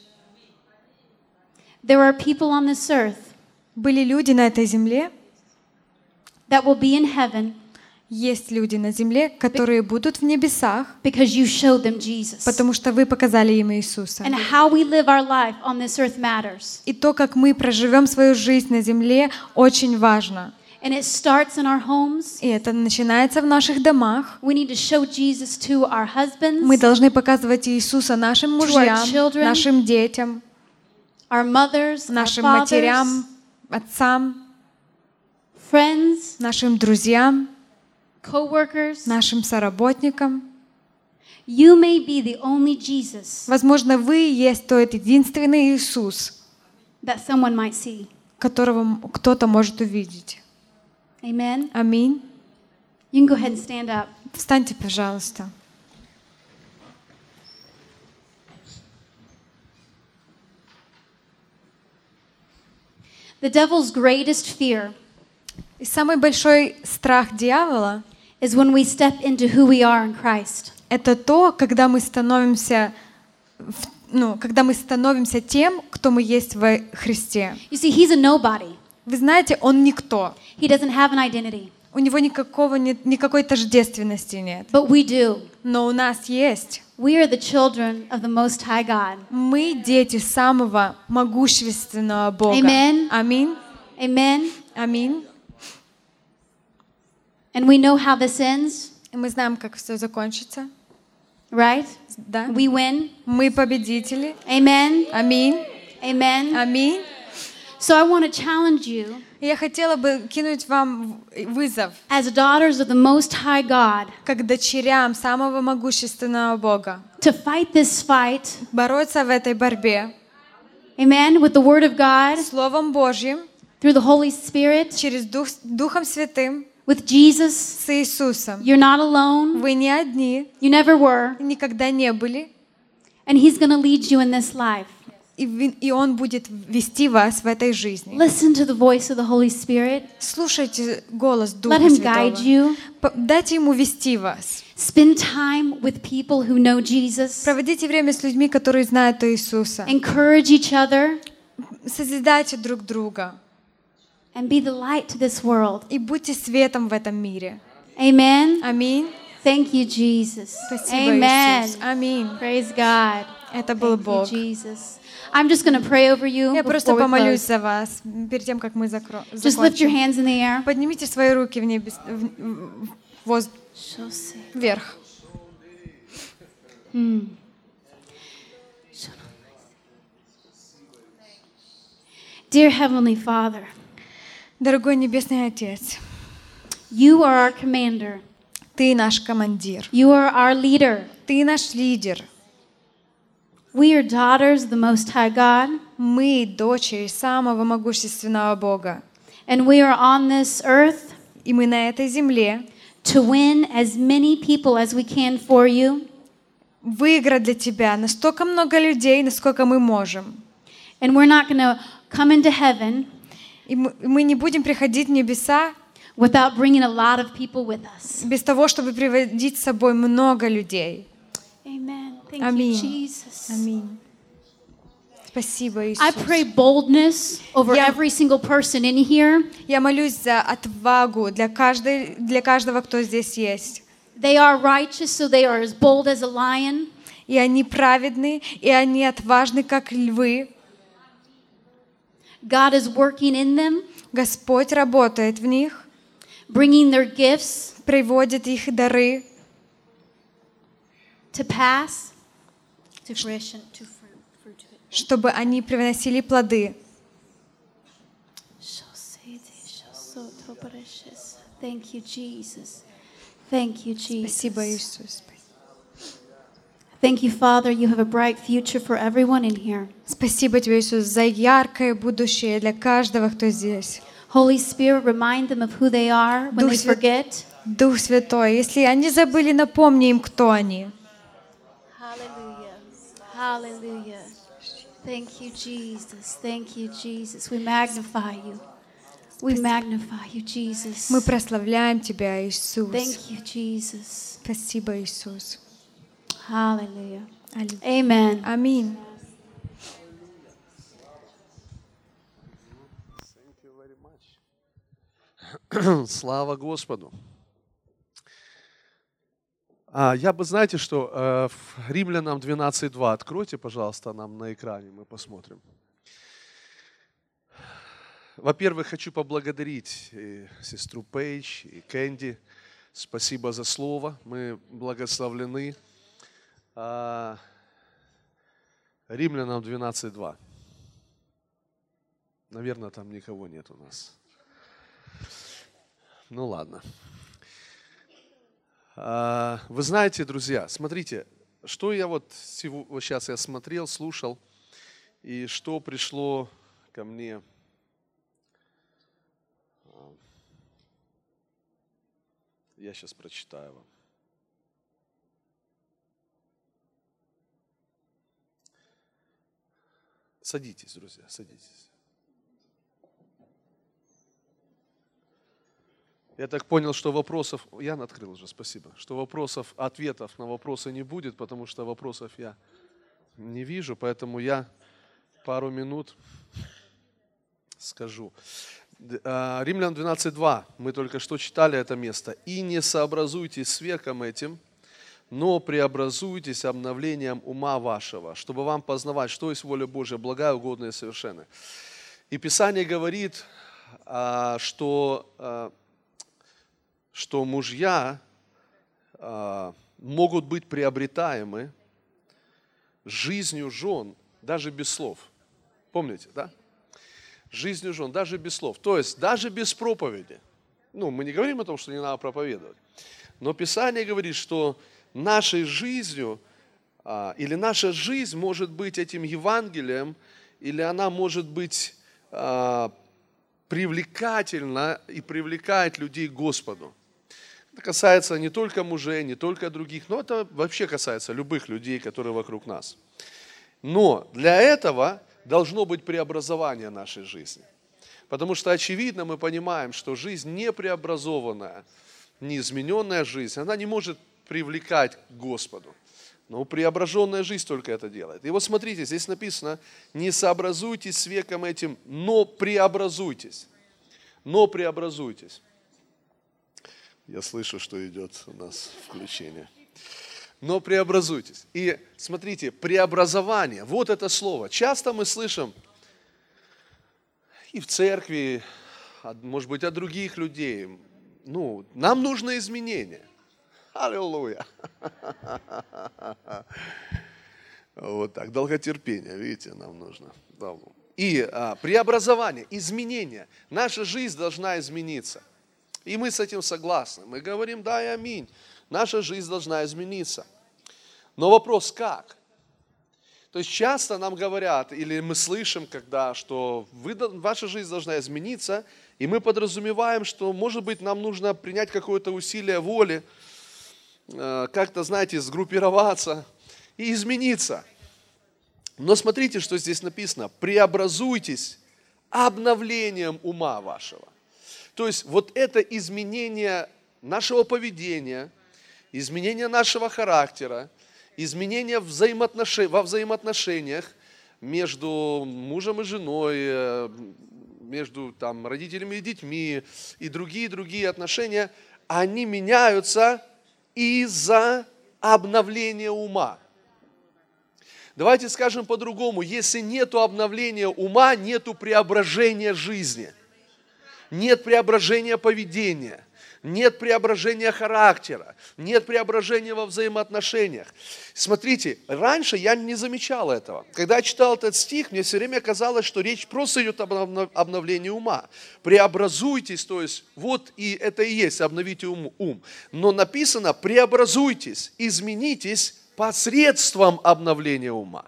There are people on this earth Были люди на этой земле, that will be in heaven есть люди на земле, которые будут в небесах, because you showed them Jesus. потому что вы показали им Иисуса. And how we live our life on this earth matters. И то, как мы проживем свою жизнь на земле, очень важно. And it starts in our homes. И это начинается в наших домах. We need to show Jesus to our husbands, Мы должны показывать Иисуса нашим мужьям, children, нашим детям, our mothers, our нашим fathers, матерям, отцам, friends, нашим друзьям, co-workers. нашим соработникам. You may be the only Jesus Возможно, вы есть тот единственный Иисус, that someone might see. которого кто-то может увидеть. Amen. Аминь. You can go ahead and stand up. Встаньте, пожалуйста. The devil's greatest fear И самый большой страх дьявола is when we step into who we are in Christ. — это то, когда мы становимся, в- ну, когда мы становимся тем, кто мы есть во Христе. You see, he's a nobody. Вы знаете, он никто. He doesn't have an identity, У него никакого нет, никакой тождественности нет. but we do. Но у нас есть. We are the children of the Most High God. Мы дети самого могущественного Бога. Аминь. Amen. Аминь. And we know how this ends, И мы знаем, как все закончится. right? Да? We win. Мы победители. Amen. Аминь. Amen. Аминь. So I want to challenge you И Я хотела бы кинуть вам в- вызов, as daughters of the Most High God как дочерям самого могущественного Бога, to fight this fight, бороться в этой борьбе amen, with the Word of God, Словом Божьим, through the Holy Spirit, через Дух, Духом Святым, with Jesus. с Иисусом. You're not alone. Вы не одни, You never were. никогда не были, And He's going to lead you in this life. и, вы- и Он будет вести вас в этой жизни. Listen to the voice of the Holy Spirit. Слушайте голос Let Духа Him guide Святого. you. П- Дайте Ему вести вас. Spend time with people who know Jesus. Проводите время с людьми, которые знают Иисуса. Encourage each other Созидайте друг друга. and be the light to this world. И будьте светом в этом мире. Amen. Аминь. Thank you, Jesus. Спасибо, Amen. Иисус. Аминь. Praise God. Это был Thank you, Бог. Jesus. I'm just going to pray over you Я просто before we помолюсь close. за вас перед тем, как мы закро- Just lift your закончим. hands in the air. Поднимите свои руки в небес, в- в- в воз- вверх. Dear Heavenly Father, Дорогой Небесный Отец, you are our commander. Ты наш командир, You are our leader. Ты наш лидер. We are daughters of the Most High God, Мы дочери самого могущественного Бога. and we are on this earth И мы на этой земле to win as many people as we can for you. выиграть для Тебя настолько много людей, насколько мы можем. And we're not going to come into heaven И мы, не будем приходить в небеса without bringing a lot of people with us. без того, чтобы приводить с собой много людей. Amen. Thank Аминь. you, Jesus. Аминь. Спасибо, I Иисус. pray boldness over Я- every single person in here. Я молюсь за отвагу для, каждой, для каждого, кто здесь есть. They are righteous, so they are as bold as a lion. И они праведны, и они отважны, как львы. God is working in them, Господь работает в них, bringing their gifts приводит их дары to pass, to fruition, to fruit. fruit. чтобы они приносили плоды. Thank you, Jesus. Thank you, Спасибо, Jesus. Иисус. Thank you, Father. You have a bright future for everyone in here. Спасибо Тебе, Иисус, за яркое будущее для каждого, кто здесь. Holy Spirit, remind them of who they are when Дух they forget. Дух Святой, если они забыли, напомни им, кто они. Hallelujah. Hallelujah. Thank you, Jesus. Thank you, Jesus. We magnify you. We magnify you, Jesus. Мы прославляем Тебя, Иисус. Thank you, Jesus. Спасибо, Иисус. Hallelujah. Аллилуйя. Amen. Аминь. Слава Господу. А, я бы, знаете что, э, в Римлянам 12.2 откройте, пожалуйста, нам на экране, мы посмотрим. Во-первых, хочу поблагодарить и сестру Пейдж и Кэнди. Спасибо за слово, мы благословлены. А, Римлянам 12.2. Наверное, там никого нет у нас. Ну ладно. А, Вы знаете, друзья, смотрите, что я вот, сейчас я смотрел, слушал, и что пришло ко мне. Я сейчас прочитаю вам. Садитесь, друзья, садитесь. Я так понял, что вопросов, Ян открыл уже, спасибо, что вопросов, ответов на вопросы не будет, потому что вопросов я не вижу, поэтому я пару минут скажу. А, Римлян 12.2, мы только что читали это место. «И не сообразуйтесь с веком этим, но преобразуйтесь обновлением ума вашего, чтобы вам познавать, что есть воля Божья, благая, угодная и совершенная». И Писание говорит, а, что а, что мужья а, могут быть приобретаемы жизнью жен, даже без слов. Помните, да? жизнью жен, даже без слов. То есть даже без проповеди. Ну, мы не говорим о том, что не надо проповедовать. Но Писание говорит, что нашей жизнью а, или наша жизнь может быть этим Евангелием, или она может быть а, привлекательна и привлекает людей к Господу. Это касается не только мужей, не только других, но это вообще касается любых людей, которые вокруг нас. Но для этого должно быть преобразование нашей жизни. Потому что, очевидно, мы понимаем, что жизнь не преобразованная, не измененная жизнь, она не может привлекать к Господу. Но преображенная жизнь только это делает. И вот смотрите, здесь написано, не сообразуйтесь с веком этим, но преобразуйтесь. Но преобразуйтесь. Я слышу, что идет у нас включение. Но преобразуйтесь. И смотрите, преобразование, вот это слово. Часто мы слышим и в церкви, может быть, от других людей, ну, нам нужно изменение. Аллилуйя. Вот так, долготерпение, видите, нам нужно. И а, преобразование, изменение. Наша жизнь должна измениться. И мы с этим согласны. Мы говорим, да и аминь. Наша жизнь должна измениться. Но вопрос, как? То есть часто нам говорят, или мы слышим, когда, что вы, ваша жизнь должна измениться, и мы подразумеваем, что, может быть, нам нужно принять какое-то усилие воли, как-то, знаете, сгруппироваться и измениться. Но смотрите, что здесь написано. Преобразуйтесь обновлением ума вашего. То есть вот это изменение нашего поведения, изменение нашего характера, изменение взаимоотнош... во взаимоотношениях между мужем и женой, э, между там, родителями и детьми и другие-другие отношения, они меняются из-за обновления ума. Давайте скажем по-другому, если нет обновления ума, нету преображения жизни, нет преображения поведения, нет преображения характера, нет преображения во взаимоотношениях. Смотрите, раньше я не замечал этого. Когда я читал этот стих, мне все время казалось, что речь просто идет об обновлении ума. Преобразуйтесь, то есть вот и это и есть, обновите ум. ум. Но написано, преобразуйтесь, изменитесь посредством обновления ума.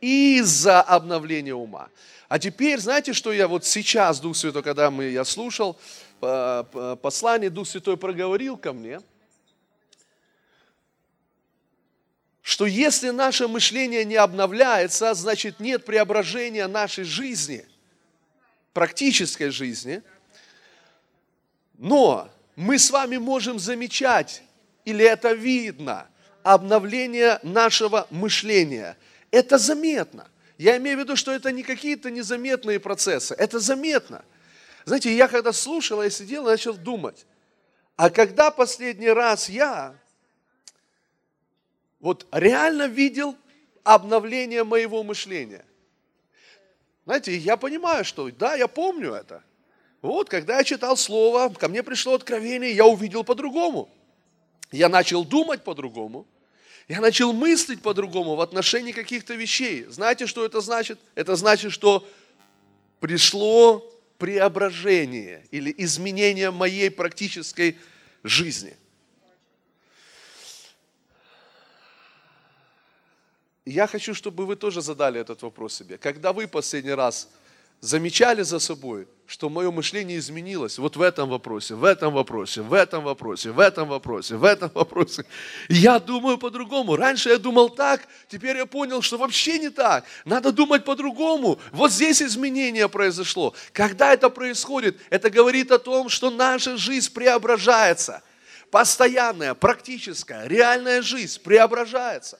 Из-за обновления ума. А теперь, знаете, что я вот сейчас, Дух Святой, когда мы, я слушал, послание Дух Святой проговорил ко мне, что если наше мышление не обновляется, значит нет преображения нашей жизни, практической жизни, но мы с вами можем замечать, или это видно, обновление нашего мышления. Это заметно. Я имею в виду, что это не какие-то незаметные процессы, это заметно – знаете, я когда слушал, сидел и начал думать, а когда последний раз я вот реально видел обновление моего мышления? Знаете, я понимаю, что да, я помню это. Вот, когда я читал Слово, ко мне пришло откровение, я увидел по-другому. Я начал думать по-другому. Я начал мыслить по-другому в отношении каких-то вещей. Знаете, что это значит? Это значит, что пришло преображение или изменение моей практической жизни. Я хочу, чтобы вы тоже задали этот вопрос себе. Когда вы последний раз замечали за собой, что мое мышление изменилось вот в этом вопросе, в этом вопросе, в этом вопросе, в этом вопросе, в этом вопросе. Я думаю по-другому. Раньше я думал так, теперь я понял, что вообще не так. Надо думать по-другому. Вот здесь изменение произошло. Когда это происходит, это говорит о том, что наша жизнь преображается. Постоянная, практическая, реальная жизнь преображается.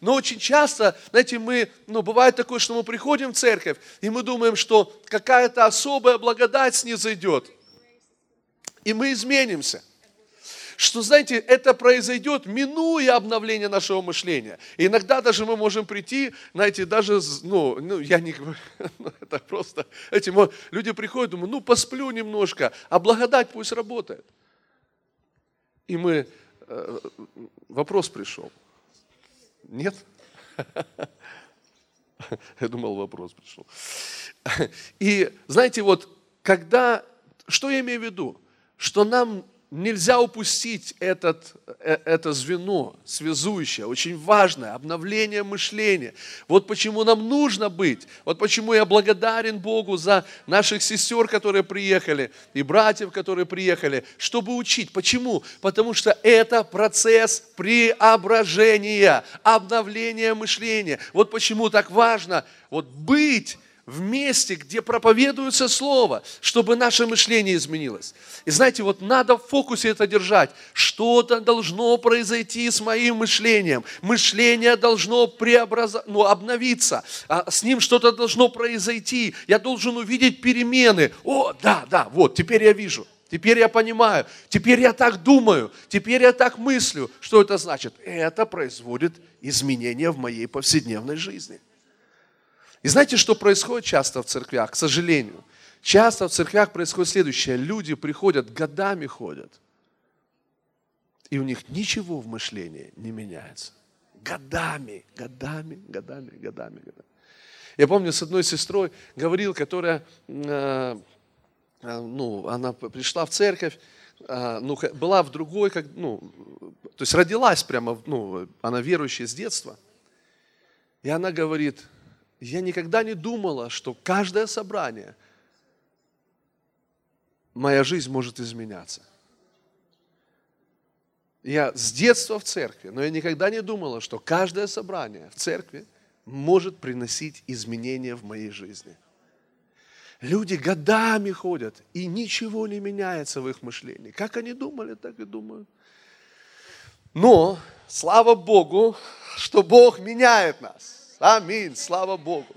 Но очень часто, знаете, мы, ну, бывает такое, что мы приходим в церковь, и мы думаем, что какая-то особая благодать снизойдет, и мы изменимся. Что, знаете, это произойдет, минуя обновление нашего мышления. И иногда даже мы можем прийти, знаете, даже, ну, ну я не говорю, ну, это просто, эти люди приходят, думают, ну, посплю немножко, а благодать пусть работает. И мы, э, вопрос пришел. Нет? Я думал, вопрос пришел. И знаете, вот когда, что я имею в виду? Что нам нельзя упустить этот, э, это звено связующее, очень важное, обновление мышления. Вот почему нам нужно быть, вот почему я благодарен Богу за наших сестер, которые приехали, и братьев, которые приехали, чтобы учить. Почему? Потому что это процесс преображения, обновления мышления. Вот почему так важно вот быть в месте, где проповедуется Слово, чтобы наше мышление изменилось. И знаете, вот надо в фокусе это держать. Что-то должно произойти с моим мышлением. Мышление должно преобраз... ну, обновиться. А с ним что-то должно произойти. Я должен увидеть перемены. О, да, да, вот, теперь я вижу. Теперь я понимаю, теперь я так думаю, теперь я так мыслю. Что это значит? Это производит изменения в моей повседневной жизни. И знаете, что происходит часто в церквях, к сожалению? Часто в церквях происходит следующее. Люди приходят, годами ходят, и у них ничего в мышлении не меняется. Годами, годами, годами, годами, годами. Я помню, с одной сестрой говорил, которая, э, э, ну, она пришла в церковь, э, ну, была в другой, как, ну, то есть родилась прямо, ну, она верующая с детства. И она говорит, я никогда не думала, что каждое собрание моя жизнь может изменяться. Я с детства в церкви, но я никогда не думала, что каждое собрание в церкви может приносить изменения в моей жизни. Люди годами ходят, и ничего не меняется в их мышлении. Как они думали, так и думают. Но, слава Богу, что Бог меняет нас. Аминь. Слава Богу.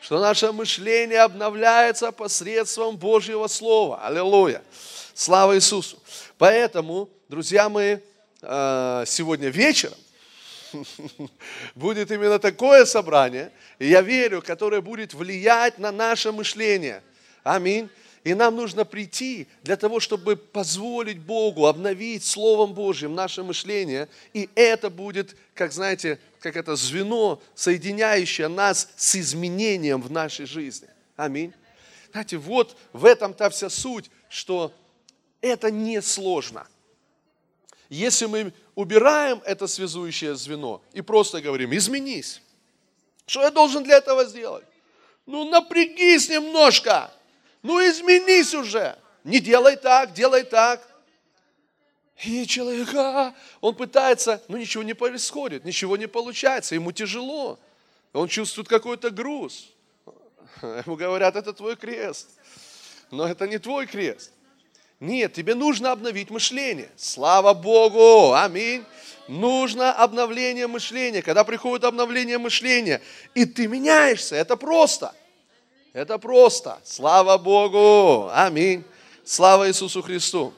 Что наше мышление обновляется посредством Божьего Слова. Аллилуйя. Слава Иисусу. Поэтому, друзья мои, э, сегодня вечером будет именно такое собрание, я верю, которое будет влиять на наше мышление. Аминь. И нам нужно прийти для того, чтобы позволить Богу обновить Словом Божьим наше мышление. И это будет, как знаете, как это звено, соединяющее нас с изменением в нашей жизни. Аминь. Знаете, вот в этом-то вся суть, что это не сложно. Если мы убираем это связующее звено и просто говорим, изменись, что я должен для этого сделать? Ну, напрягись немножко, ну изменись уже. Не делай так, делай так. И человек, а, он пытается, но ничего не происходит, ничего не получается, ему тяжело. Он чувствует какой-то груз. Ему говорят, это твой крест. Но это не твой крест. Нет, тебе нужно обновить мышление. Слава Богу, аминь. Нужно обновление мышления. Когда приходит обновление мышления, и ты меняешься, это просто – это просто. Слава Богу. Аминь. Слава Иисусу Христу.